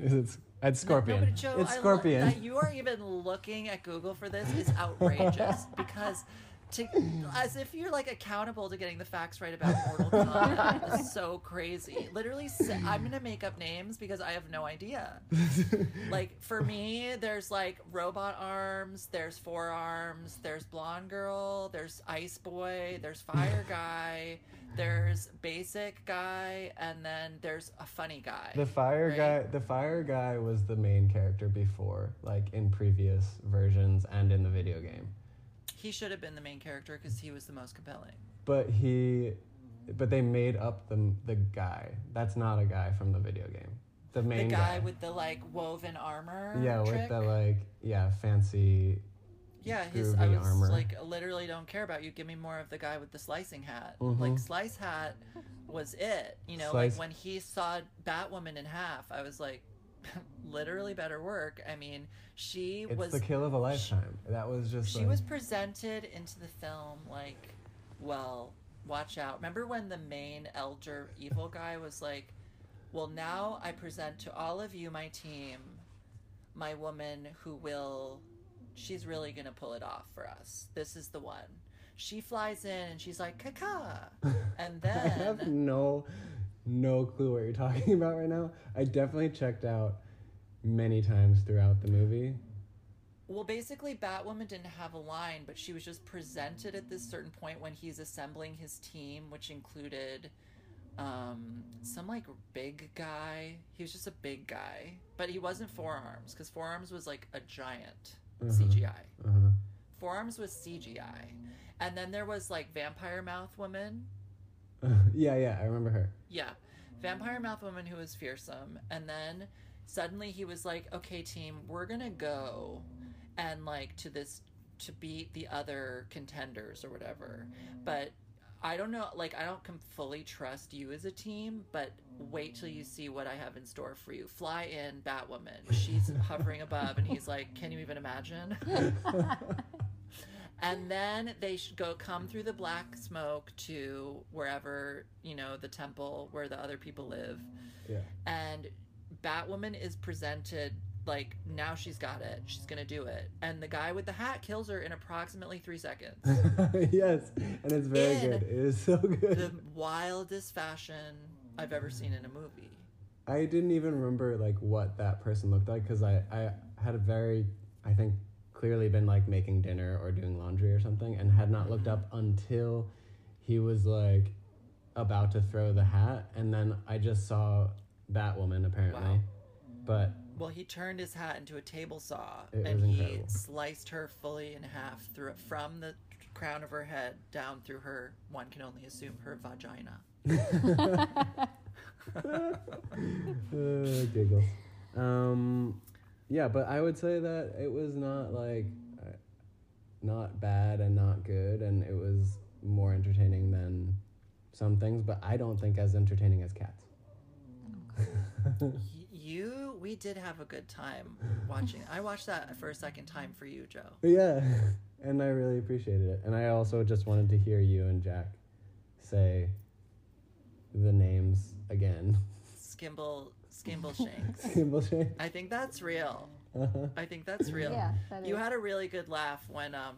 Is it? It's Scorpion. No, but Joe, it's I lo- Scorpion. that you are even looking at Google for this is outrageous because to mm. as if you're like accountable to getting the facts right about Mortal Kombat is so crazy. Literally, I'm gonna make up names because I have no idea. like for me, there's like robot arms, there's forearms, there's blonde girl, there's ice boy, there's fire guy, there's basic guy, and then there's a funny guy. The fire right? guy, the fire guy was the main character before, like in previous versions and in the video game. He should have been the main character because he was the most compelling. But he, but they made up the the guy. That's not a guy from the video game. The main the guy, with the like woven armor. yeah, trick. with the like yeah fancy. yeah, his I was armor. like literally don't care about you. Give me more of the guy with the slicing hat. Mhm. Like slice hat was it. You know, Slice- like when he saw Batwoman in half, I was like, literally better work. I mean, she It's was the kill of a lifetime. That was just. she like- was presented into the film like, well, watch out. Remember when the main elder evil guy was like, well, now I present to all of you, my team, my woman who will, she's really gonna pull it off for us. This is the one. She flies in and she's like, "Kaka," and I have then no, no clue what you're talking about right now. I definitely checked out many times throughout the movie. Well, basically, Batwoman didn't have a line, but she was just presented at this certain point when he's assembling his team, which included um, some like big guy. He was just a big guy, but he wasn't forearms because forearms was like a giant Mhm. CGI. Uh-huh. Forearms was CGI, and then there was like vampire mouth woman. yeah, yeah, I remember her. Yeah, vampire mouth woman who was fearsome, and then suddenly he was like, "Okay, team, we're gonna go and like to this to beat the other contenders or whatever." But I don't know, like I don't com- fully trust you as a team, but wait till you see what I have in store for you. Fly in, Batwoman. She's hovering above, and he's like, "Can you even imagine?" and then they should go come through the black smoke to wherever you know the temple where the other people live Yeah. and batwoman is presented like now she's got it she's gonna do it and the guy with the hat kills her in approximately three seconds yes, and it's very In good. It is so good. the wildest fashion i've ever seen in a movie I didn't even remember like what that person looked like because I I had a very I think clearly been like making dinner or doing laundry or something and had not looked up until he was like about to throw the hat and then I just saw Batwoman apparently, Wow. but well he turned his hat into a table saw and he sliced her fully in half through from the crown of her head down through her one can only assume her vagina uh, giggles. Um, yeah, but I would say that it was not like uh, not bad and not good, and it was more entertaining than some things, but I don't think as entertaining as Cats. You, we did have a good time watching. I watched that for a second time for you, Joe. yeah, and I really appreciated it, and I also just wanted to hear you and Jack say the names again. Skimble, Skimbleshanks. Symbol shake. I think that's real. Uh-huh. I think that's real. Yeah, that you is. had a really good laugh when um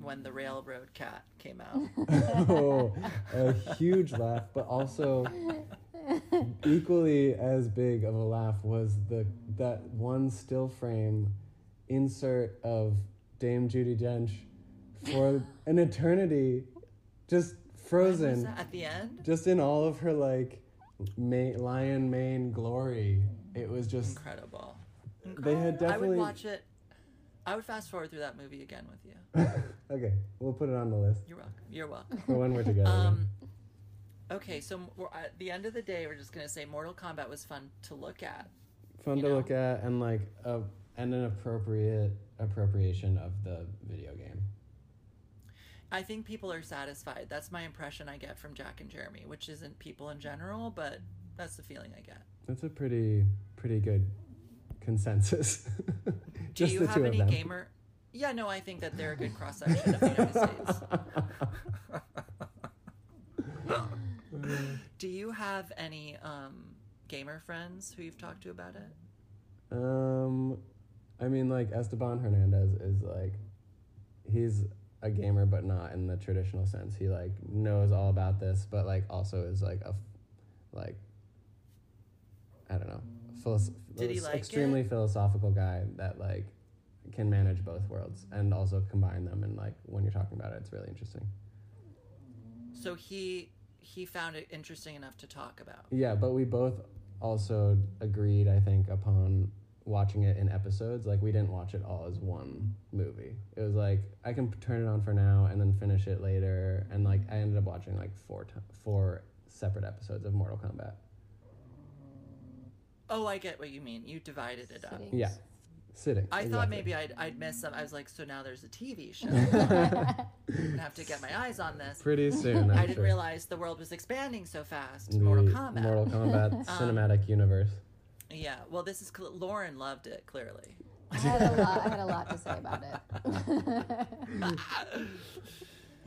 when the railroad cat came out. oh, a huge laugh, but also equally as big of a laugh was the that one still frame insert of Dame Judi Dench for an eternity, just frozen. At the end? just in all of her like ma- lion mane glory. It was just Incredible. They had Incredible. I definitely- would watch it. I would fast forward through that movie again with you. okay. We'll put it on the list You're welcome. You're welcome. for when we're together. Um, okay, so we're, at the end of the day, we're just gonna say Mortal Kombat was fun to look at. fun to know? look at and like a and an appropriate appropriation of the video game. I think people are satisfied. That's my impression I get from Jack and Jeremy, which isn't people in general, but that's the feeling I get. That's a pretty pretty good consensus. Do Just you the have two any gamer? Yeah, no, I think that they're a good cross section of the United States. Do you have any um, gamer friends who you've talked to about it? um, I mean, like Esteban Hernandez is like, he's a gamer, but not in the traditional sense. He like knows all about this, but like also is like a, f- like, I don't know, philos- Did he like extremely it? philosophical guy that like can manage both worlds and also combine them. And like when you're talking about it, it's really interesting. So he he found it interesting enough to talk about. Yeah, but we both also agreed, I think, upon watching it in episodes. Like we didn't watch it all as one movie. It was like I can turn it on for now and then finish it later. And like I ended up watching like four t- four separate episodes of Mortal Kombat. Oh, I get what you mean. You divided it up. Yeah, sitting. I thought maybe I'd, I'd miss some. I was like, so now there's a TV show. I'm gonna have to get my eyes on this. Pretty soon. I'm I didn't sure. realize the world was expanding so fast. The Mortal Kombat. Mortal Kombat Um, cinematic universe. Yeah. Well, this is cl- Lauren loved it clearly. I had a lot. I had a lot to say about it.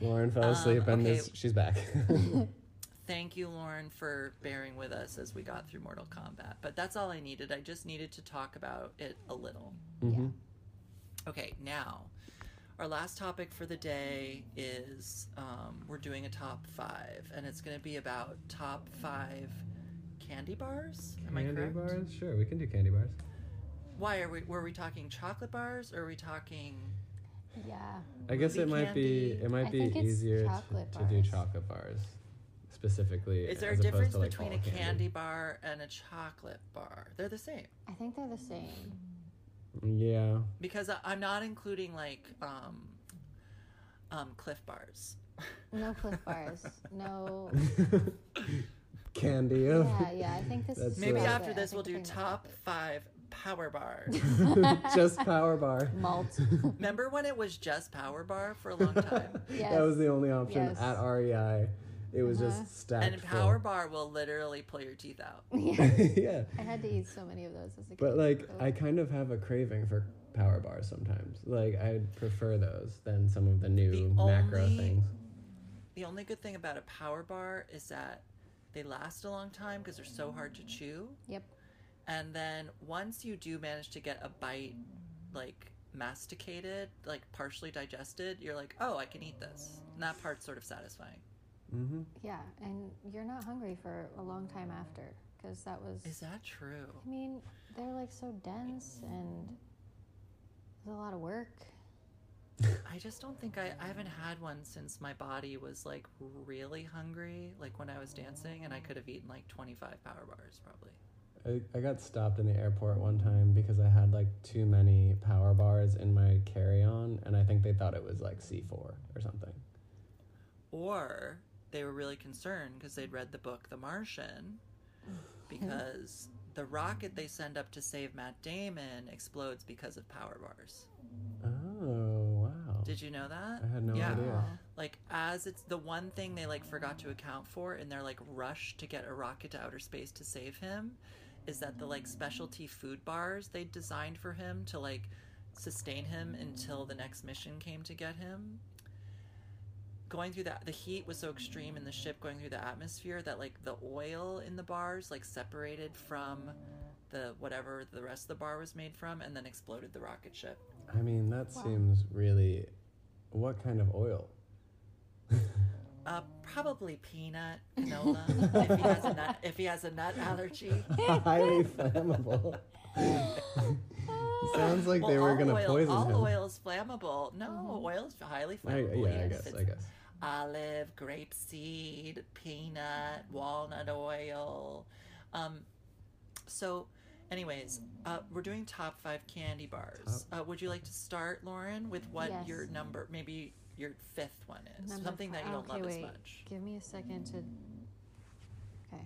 Lauren fell Um, asleep and okay. she's back. Thank you, Lauren, for bearing with us as we got through Mortal Kombat. But that's all I needed. I just needed to talk about it a little. hmm Okay, now our last topic for the day is um, we're doing a top five, and it's going to be about top five candy bars. Am I Candy correct? bars? Sure, we can do candy bars. Why are we? Were we talking chocolate bars, or are we talking? yeah. I guess Movie it might be candy? it might I be think it's easier chocolate to, to do bars. chocolate bars specifically. Is there a as opposed difference to, like, between all a candy bar and a chocolate bar? They're the same I think they're the same. Yeah. because I, I'm not including like um, um, Clif bars. No Clif bars. No. candy. of- Yeah, yeah. I think this That's is Maybe after chocolate. This we'll do top five power bars. Just power bar. malt. Remember when it was just power bar for a long time? Yes. That was the only option Yes. at REI. It was Uh-huh. just stacked. and power bar will literally pull your teeth out. yeah. yeah. I had to eat so many of those as a kid. But like Oh. I kind of have a craving for power bars sometimes. Like I prefer those than some of the new The macro only- things. The only good thing about a power bar is that they last a long time because they're so hard to chew. Yep. And then once you do manage to get a bite, like masticated, like partially digested, you're like, oh, I can eat this. And that part's sort of satisfying. Mm-hmm. Yeah, and you're not hungry for a long time after because that was. Is that true? I mean, they're like so dense and there's a lot of work. I just don't think I, I haven't had one since my body was like really hungry, like when I was dancing, and I could have eaten like 25 power bars probably. I, I got stopped in the airport one time because I had like too many power bars in my carry on, and I think they thought it was like C4 or something. Or they were really concerned because they'd read the book The Martian, because the rocket they send up to save Matt Damon explodes because of power bars. Oh, wow. Did um, you know that? I had no yeah. idea. Like as it's the one thing they like forgot to account for in their like rush to get a rocket to outer space to save him is that the like specialty food bars they designed for him to like sustain him until the next mission came to get him going through that the heat was so extreme in the ship going through the atmosphere that like the oil in the bars like separated from the whatever the rest of the bar was made from and then exploded the rocket ship I mean, that Wow. seems really. What kind of oil? Uh, probably peanut canola if he has a nut if he has a nut allergy. Highly flammable. Sounds like they were gonna poison all him. oil is flammable. No, oil is highly I, flammable. yeah, I yes. guess. It's I guess. Olive, grapeseed, peanut, walnut oil. Um, so, anyways, uh, we're doing top five candy bars. Uh, would you like to start, Lauren, with what Yes. your number, maybe your fifth one is? Number Something that fi- you don't okay, love as wait. much. Give me a second to. Okay.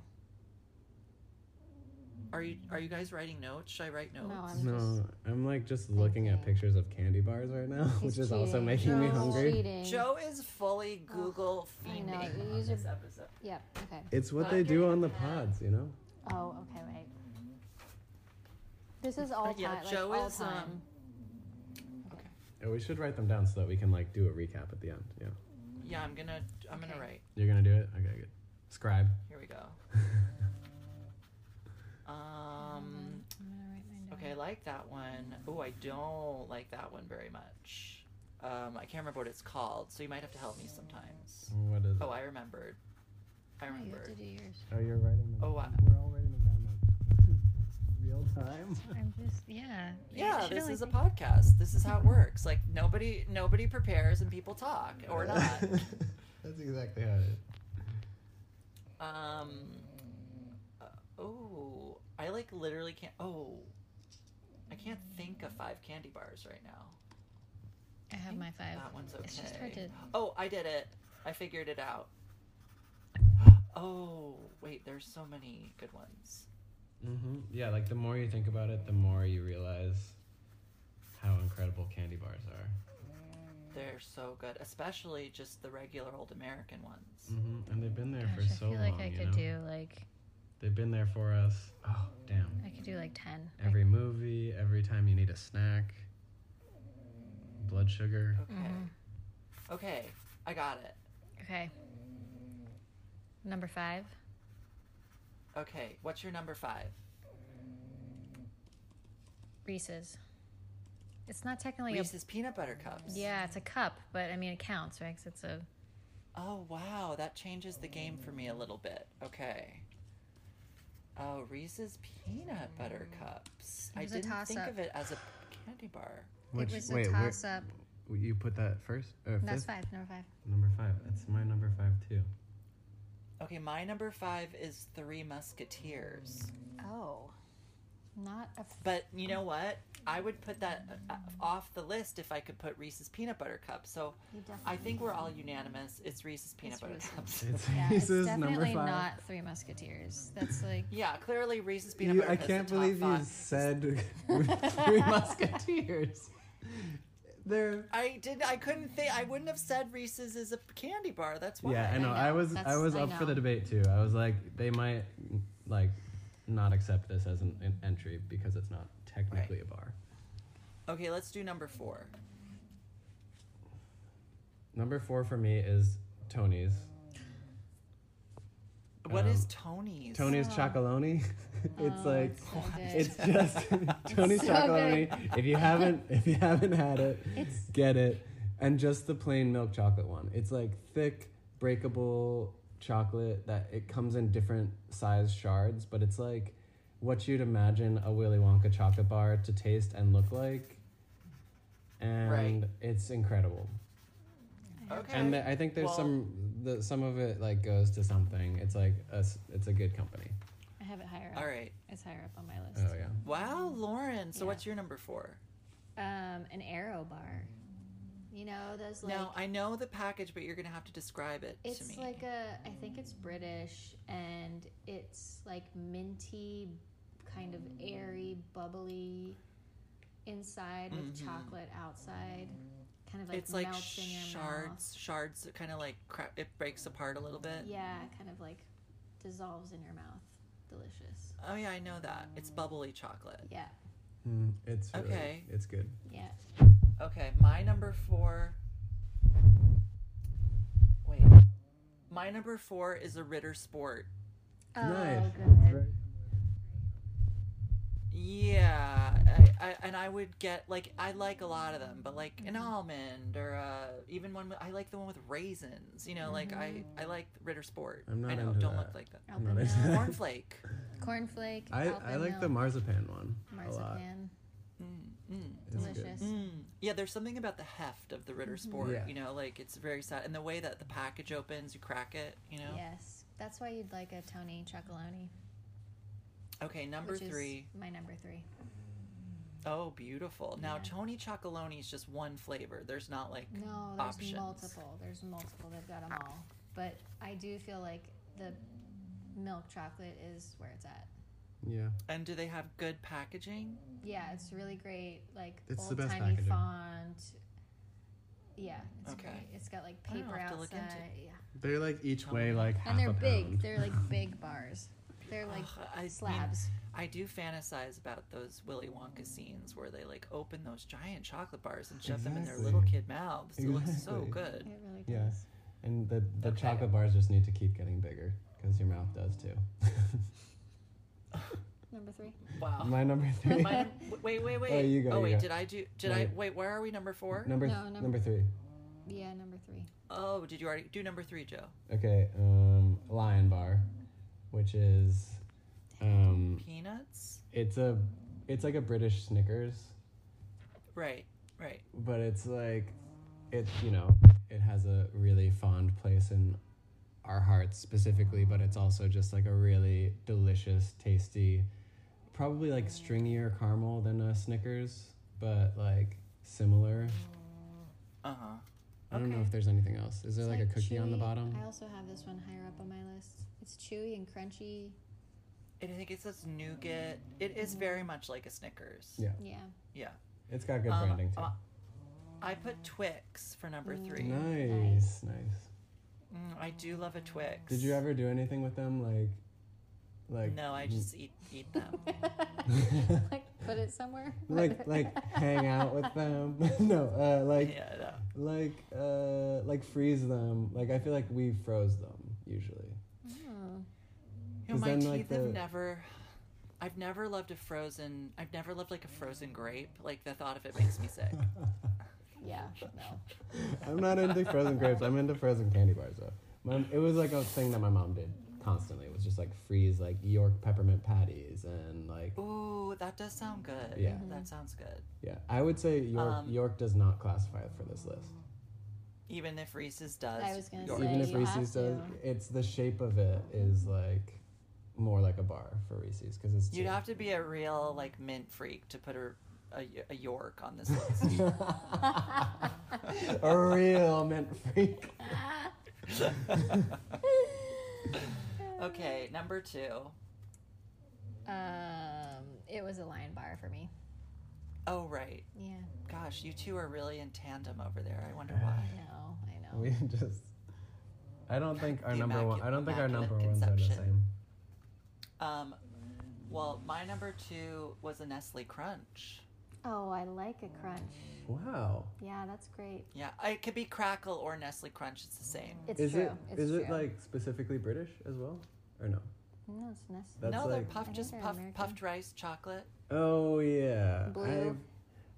Are you Are you guys writing notes? Should I write notes? No, I'm No, I'm like just looking at pictures of candy bars right now, which He's is also cheating. making me He's hungry. cheating. Joe is fully Google I fiending know, you on use your- this episode. Yep. Okay. It's what they do on the pods, you know. Oh, okay. Wait. This is all Yeah, time. Joe like, all is, time. um, Yeah, we should write them down so that we can like do a recap at the end. Yeah, Yeah, I'm gonna I'm gonna Okay. write. you're gonna do it. Okay, good. Scribe. Here we go. Um. I'm gonna write mine down. Okay, I like that one. Oh, I don't like that one very much. Um, I can't remember what it's called, so you might have to help me sometimes. What is? it? Oh. I remembered. I Oh, you have remembered. to do yours. Oh, you're writing them. Oh, I- we're all writing them down like real time. I'm just yeah. Yeah, this is a podcast. This is how it works. Like nobody nobody prepares and people talk or not. That's exactly how it is. Um. uh, oh, I like literally can't. Oh, I can't think of five candy bars right now. I have my five. That one's okay. It's just hard to. Oh, I did it. I figured it out. Oh, wait, there's so many good ones. Mm-hmm. Yeah, like the more you think about it, the more you realize how incredible candy bars are. They're so good, especially just the regular old American ones. Mm-hmm. And they've been there Gosh, for I so feel long. like I could know? do like They've been there for us. Oh, damn. I could do like 10. Every movie, every time you need a snack. Blood sugar. Okay. Mm-hmm. Okay, I got it. Okay. Number five. Okay, what's your number five? Reese's. It's not technically Reese's peanut butter cups. Yeah, it's a cup, but I mean, it counts, right? 'Cause it's a. Oh wow, that changes the game for me a little bit. Okay. Oh, Reese's peanut butter cups. I didn't think toss-up. of it as a candy bar. Which, it was a wait, where- toss up. you put that first? Or That's fifth? five. Number five. Number five. That's my number five too. Okay, my number five is Three Musketeers. Oh. Not a. F- But you know what? I would put that uh, off the list if I could put Reese's peanut butter cups. So I think we're all unanimous. It's Reese's peanut It's butter Reese's. cups. It's Yeah, it's Reese's number definitely five. not Three Musketeers. That's like. Yeah, clearly Reese's peanut You, butter. I can't the top believe you five. said Three Musketeers. They're I did. I couldn't think. I wouldn't have said Reese's is a candy bar. That's why. yeah, I know. I, know. was I That's- was I up for the debate too. I was like, they might like not accept this as an, an entry because it's not technically a bar. Okay, let's do number four. Number four for me is Tony's. What is Um, Tony's? Tony's Oh. Chocolonely. it's Oh, like it's so it's just Tony's So Chocolonely. If you haven't if you haven't had it, It's- get it. And just the plain milk chocolate one. It's like thick, breakable chocolate that it comes in different size shards, but it's like what you'd imagine a Willy Wonka chocolate bar to taste and look like. And Right. it's incredible. Okay. And th- I think there's Well- some the, some of it like goes to something. It's like a, s- it's a good company. I have it higher up. all right. It's higher up on my list. Oh yeah. Wow, Lauren. So Yeah. what's your number four? Um, an Aero bar. You know those like. now I know the package, but you're gonna have to describe it to It's like a, I think it's British, and it's like minty, kind of airy, bubbly inside with Mhm. chocolate outside. Kind of like it's like melts in your shards, shards that kind of like cra- it breaks apart a little bit. Yeah, kind of like dissolves in your mouth. Delicious. Oh yeah, I know that. It's bubbly chocolate. Yeah, Mm, it's really, Okay. It's good. yeah. Okay, my number four. Wait, my number four is a Ritter Sport. nice. Oh, It's good. Very- Yeah, I, I, and I would get like I like a lot of them, but like an almond or uh, even one with, I like the one with raisins. You know, like I I like Ritter Sport. I'm not I know, into don't that. look like that. I'm not into milk, Cornflake. cornflake. I, I alpen like the marzipan one a lot. marzipan. Mm, mm. Delicious. Mm. Yeah, there's something about the heft of the Ritter Sport. Yeah. You know, like it's very sad, and the way that the package opens, you crack it. You know. Yes, that's why you'd like a Tony Chocolonely. Okay, number which is three. my number three. Oh, beautiful. Now, Yeah. Tony Chocolonely is just one flavor. There's not like No, there's options. multiple. There's multiple. They've got them all. But I do feel like the milk chocolate is where it's at. Yeah. And do they have good packaging? Yeah, it's really great. Like It's the old best timey packaging. font. Yeah, it's Okay. great. It's got like paper have look into outside. Yeah, They're like each Tell weigh me. like half and they're a big. pound. They're like big bars. They're like Ugh, I mean. I do fantasize about those Willy Wonka scenes where they like open those giant chocolate bars and shove them in their little kid mouths. It looks so good. It really does. Yeah. And the the Okay. chocolate bars just need to keep getting bigger because your mouth does too. Number three. Wow. My number three. My wait, wait, wait. Oh, you go, oh you wait, go. did I do? Did I Wait. wait? Where are we? Number four? number No, number- number three. Yeah, number three. Oh, did you already do number three, Joe? Okay. Um, Lion Bar, which is, um, Peanuts. it's a, it's like a British Snickers, Right. Right. but it's like, it you know, it has a really fond place in our hearts specifically, but it's also just like a really delicious, tasty, probably like stringier caramel than a Snickers, but like similar. Uh huh. I don't know if there's anything else. Is there It's like, a cookie on the bottom? I also have this one higher up on my list. It's chewy and crunchy. And I think it says nougat. It is very much like a Snickers. Yeah. Yeah. Yeah. It's got good Um, branding too. uh, I put Twix for number three. nice, nice. Mm, I do love a Twix. Did you ever do anything with them? Like, Like No, I just eat eat them. like put it somewhere. like like hang out with them. no, uh, like yeah, no. like uh, like freeze them. Like I feel like we froze them usually. Oh. You know, 'Cause my then, teeth like, have the- never. I've never loved a frozen. I've never loved like a frozen grape. Like the thought of it makes me sick. Yeah, no. I'm not into frozen grapes. I'm into frozen candy bars though. My, it was like a thing that my mom did constantly. It was just like freeze like York peppermint patties and like Ooh, that does sound good. Yeah. that sounds good. yeah. I would say York Um, York does not classify for this list. Even if Reese's does. I was gonna York- say- Even if you Reese's does, to. it's the shape of it is like more like a bar for Reese's because it's You'd have to be a real like mint freak to put a a, a York on this list. a real mint freak. okay, number two. Um, it was a lion bar for me. Oh right. Yeah, Gosh, you two are really in tandem over there. I wonder why. I why. know, I know. We just. I don't think our The number one. I don't think our number immaculate ones are the same. Um, well, my number two was a Nestle Crunch. Oh, I like a crunch. Wow. Yeah, that's great. Yeah, it could be Krackel or Nestle Crunch. It's the same. It's is true. it it's is true. it like specifically British as well, or no? no, it's nest. That's no, they're like- puffed, I just think they're puff, American. puffed rice chocolate. Oh yeah. Blue. I've-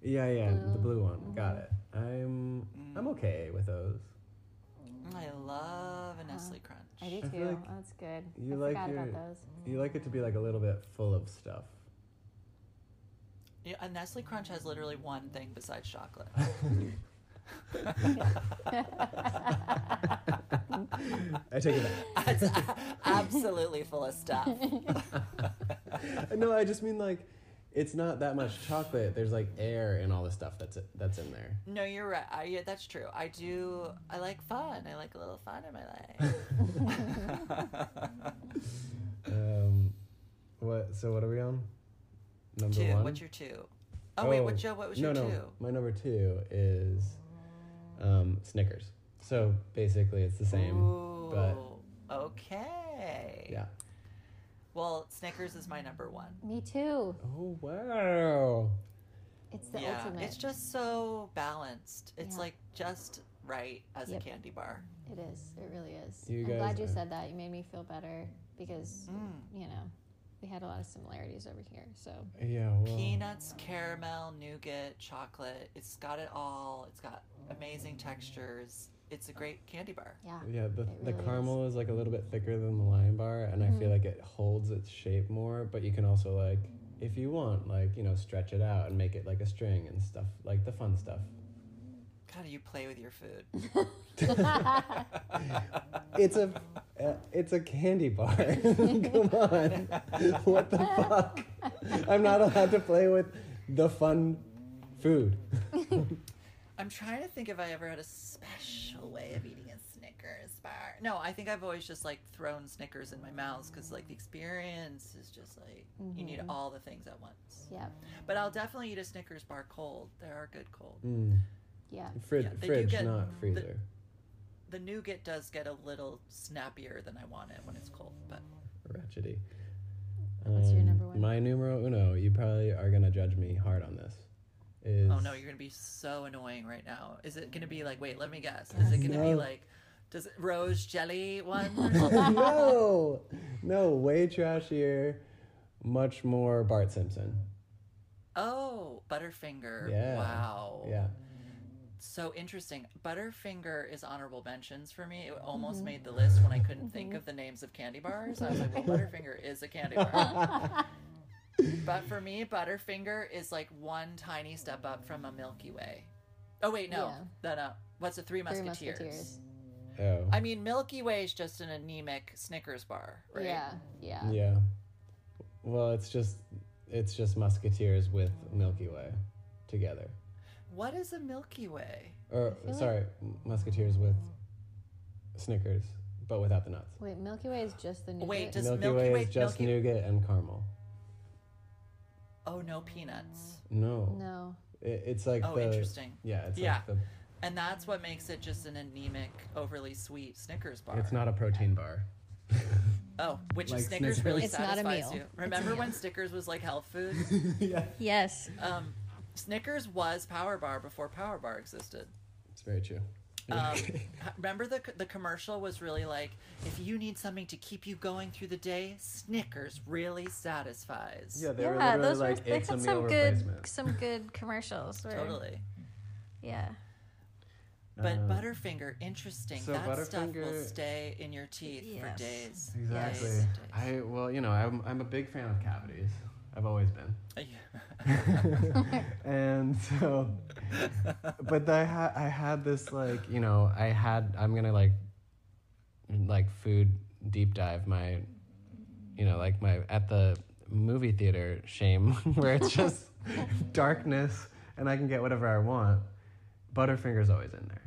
yeah, yeah, the Blue. blue one. Got mm-hmm. it. I'm mm. I'm Mm. okay with those. Mm, I love a uh-huh. Nestle Crunch. I do I too. feel like oh, that's good. you I like forgot your- about those. You like it to be like a little bit full of stuff. Yeah, a Nestle Crunch has literally one thing besides chocolate. I take it back. absolutely full of stuff. no, I just mean like it's not that much chocolate. There's like air and all the stuff that's that's in there. No, you're right. I, yeah, that's true. I do. I like fun. I like a little fun in my life. Um, what? So what are we on? Number two. one. What's your two? Oh, wait, what Joe? What was no, your no. two? My number two is um, Snickers. So basically, it's the same. Ooh, but- okay. Yeah. Well, Snickers is my number one. Me too. Oh wow. It's the yeah, ultimate. it's just so balanced. It's Yeah. like just right as Yep. a candy bar. It is. It really is. You I'm guys glad you said that. You made me feel better because Mm. you know we had a lot of similarities over here. So Yeah. Well, Peanuts, caramel, nougat, chocolate. It's got it all. It's got amazing textures. It's a great candy bar. yeah, Yeah, the, It the caramel is. like a little bit thicker than the Lion Bar, and I feel Mhm. like it holds its shape more. But you can also like, if you want, like you know, stretch it out and make it like a string and stuff, like the fun stuff. God, you play with your food. It's a, uh, it's a candy bar. Come on, what the fuck? I'm not allowed to play with the fun food. I'm trying to think if I ever had a special way of eating a Snickers bar. No, I think I've always just like thrown Snickers in my mouth because like the experience is just like you need Mhm. all the things at once. yeah, But I'll definitely eat a Snickers bar cold. They are good cold. Mm. Yeah. Frid- Yeah, fridge, get not freezer. The nougat does get a little snappier than I want it when it's cold, but Ratchety. What's your Um, number one? My numero uno. You probably are gonna judge me hard on this. Is oh no, you're gonna be so annoying right now. Is it gonna be like? Wait, let me guess. Is it gonna be like? Does it rose jelly one? no, no, way trashier, much more Bart Simpson. oh, Butterfinger. Yeah. Wow. Yeah, So interesting. Butterfinger is honorable mentions for me. It almost made the mm-hmm. list when I couldn't think mm-hmm. of the names of candy bars. I was like, well, Butterfinger is a candy bar. but for me, Butterfinger is like one tiny step up from a Milky Way. Oh wait, no, Yeah. no, no. What's the Three Three Musketeers? Musketeers. oh, I mean, Milky Way is just an anemic Snickers bar, right? Yeah, yeah. yeah. Well, it's just it's just Musketeers with Milky Way together, What is a Milky Way? or feel like- sorry, Musketeers with Snickers, but without the nuts. Wait, Milky Way is just the nougat. Wait, does Milky, Milky Way Way- is just Milky- nougat and caramel. Oh, no peanuts. No, no. It, it's like Oh, the interesting. yeah, it's Yeah. like the And that's what makes it just an anemic, overly sweet Snickers bar. it's not a protein bar. Oh, which Like Snickers Snickers? really It's not a satisfies meal. you. It's a Remember meal. when Snickers was like health food? yeah, Yes. um, Snickers was Power Bar before Power Bar existed. it's very true. Um, remember the the commercial was really like, if you need something to keep you going through the day, Snickers really satisfies. yeah, they were yeah, literally those were like they it's a had some good some good commercials. Where, totally. Yeah. But Uh, Butterfinger, interesting. so that stuff will stay in your teeth for days. Exactly. Days, days. I well, you know, I'm I'm a big fan of cavities. I've always been. Yeah. and so but I had I had this like you know I had I'm gonna like like food deep dive my you know like my at the movie theater shame where it's just darkness and I can get whatever I want. Butterfinger's always in there,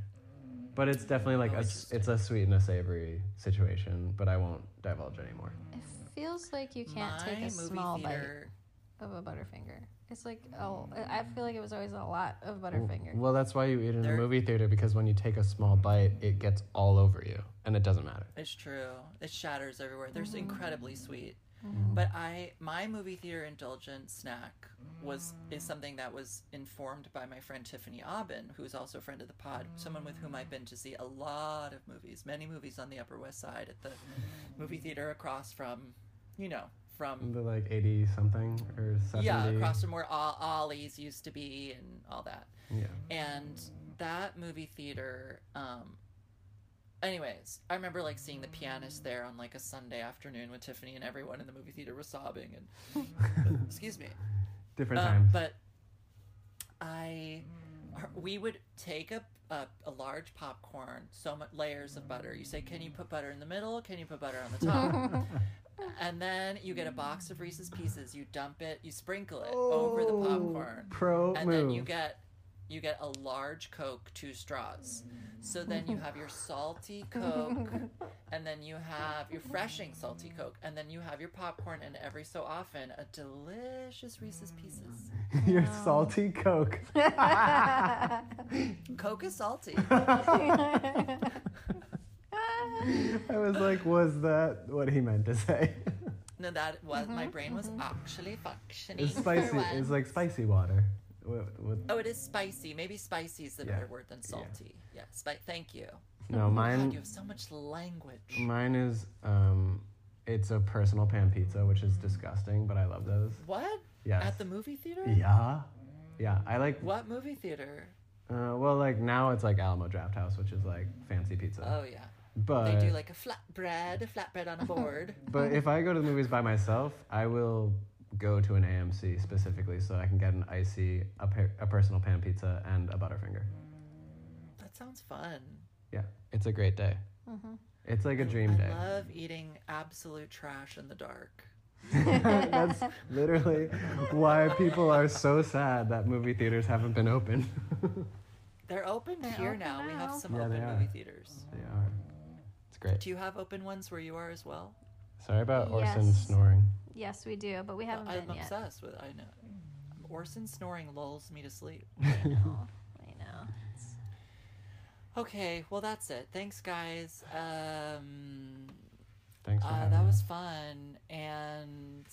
but it's definitely like Oh, a s- it's a sweet and a savory situation. But I won't divulge anymore. It feels like you can't My take a movie small theater. bite of a Butterfinger. It's like oh, I I feel like it was always a lot of Butterfinger. Well, that's why you eat in There- a movie theater because when you take a small bite, it gets all over you, and it doesn't matter. It's true. It shatters everywhere. They're incredibly sweet. Mm-hmm. But I my movie theater indulgent snack was is something that was informed by my friend Tiffany Aubin, who's also a friend of the pod, someone with whom I've been to see a lot of movies, many movies on the Upper West Side at the movie theater across from, you know, from The like eighty something or seventy. yeah, across from where Ol- Ollie's used to be and all that. Yeah. And that movie theater, um, anyways, I remember like seeing the pianist there on like a Sunday afternoon when Tiffany and everyone in the movie theater was sobbing and excuse me. Different Um, times. but I, we would take a, a a large popcorn, so much layers of butter. You say, can you put butter in the middle? Can you put butter on the top? and then you get a box of Reese's Pieces. You dump it, you sprinkle it over the oh. popcorn Pro and move. then you get you get a large coke two straws so then you have your salty coke and then you have your freshing salty coke and then you have your popcorn and every so often a delicious reese's pieces Your salty Coke. coke is salty I was like, was that what he meant to say? no that was my brain was actually functioning it's for spicy. once. It's like spicy water. With, with, oh it is spicy maybe spicy is the Yeah. better word than salty yeah, spi- thank you no, God, mine. you have so much language Mine is um, it's a personal pan pizza, which is disgusting, but I love those. what Yes. at the movie theater Yeah. Yeah, I like. what movie theater Uh, well, like now it's like Alamo Drafthouse, which is like fancy pizza. oh yeah but They do like a flatbread, a flatbread on a board. but if I go to the movies by myself, I will go to an AMC specifically so I can get an icy, a, per- a personal pan pizza, and a Butterfinger. Mm, that sounds fun. Yeah, it's a great day. Mm-hmm. It's like a dream I day. I love eating absolute trash in the dark. That's literally why people are so sad that movie theaters haven't been open. They're open They're here open now. We have some Yeah, open movie theaters. they are. It's great. Do you have open ones where you are as well? Sorry about Orson Yes. snoring. yes, we do, but we haven't I'm been yet. obsessed with. I know. Orson snoring lulls me to sleep. I know. I know. It's- Okay, well that's it. Thanks, guys. Um, Thanks for uh, having that was fun, and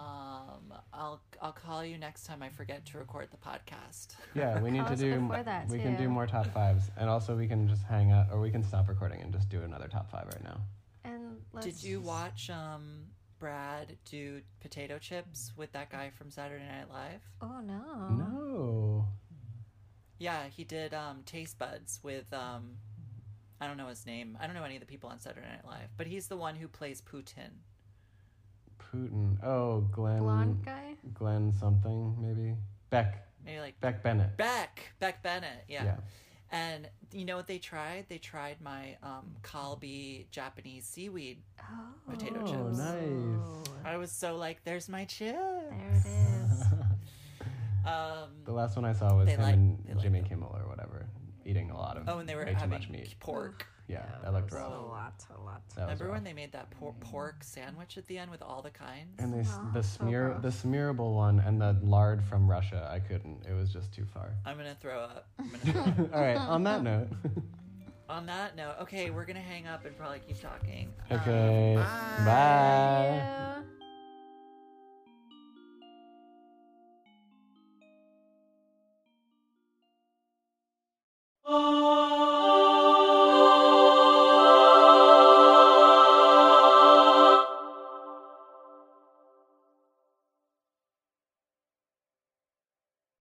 um, I'll I'll call you next time I forget to record the podcast. Yeah, we need Call to do. before that, we can do more top fives, and also we can just hang out, or we can stop recording and just do another top five right now. And let's Did you watch um Brad do potato chips with that guy from Saturday Night Live? Oh no. No. Yeah, he did um Taste Buds with um I don't know his name. I don't know any of the people on Saturday Night Live, but he's the one who plays Putin. Putin. Oh, Glenn. Blonde guy. Glenn something maybe. Beck. Maybe like Beck Bennett. Beck, Beck Bennett, yeah. Yeah. And you know what they tried? They tried my um Calbee Japanese seaweed. Oh. Potato Oh, chips. nice. I was so like, "There's my chip." There it is. Um, The last one I saw was him like- and they like Jimmy. Kimmel or whatever eating a lot of oh, and they were way too having much meat. pork. Yeah, that looked was rough. A lot, a lot. That was Remember rough. when they made that por- pork sandwich at the end with all the kinds? And they, Oh, the smear, gross. the smearable one, and the lard from Russia. I couldn't. It was just too far. I'm gonna throw up. I'm gonna throw up. All right. On that note, on that note, okay, we're gonna hang up and probably keep talking. Okay. Um, bye. Bye. Yeah. Oh.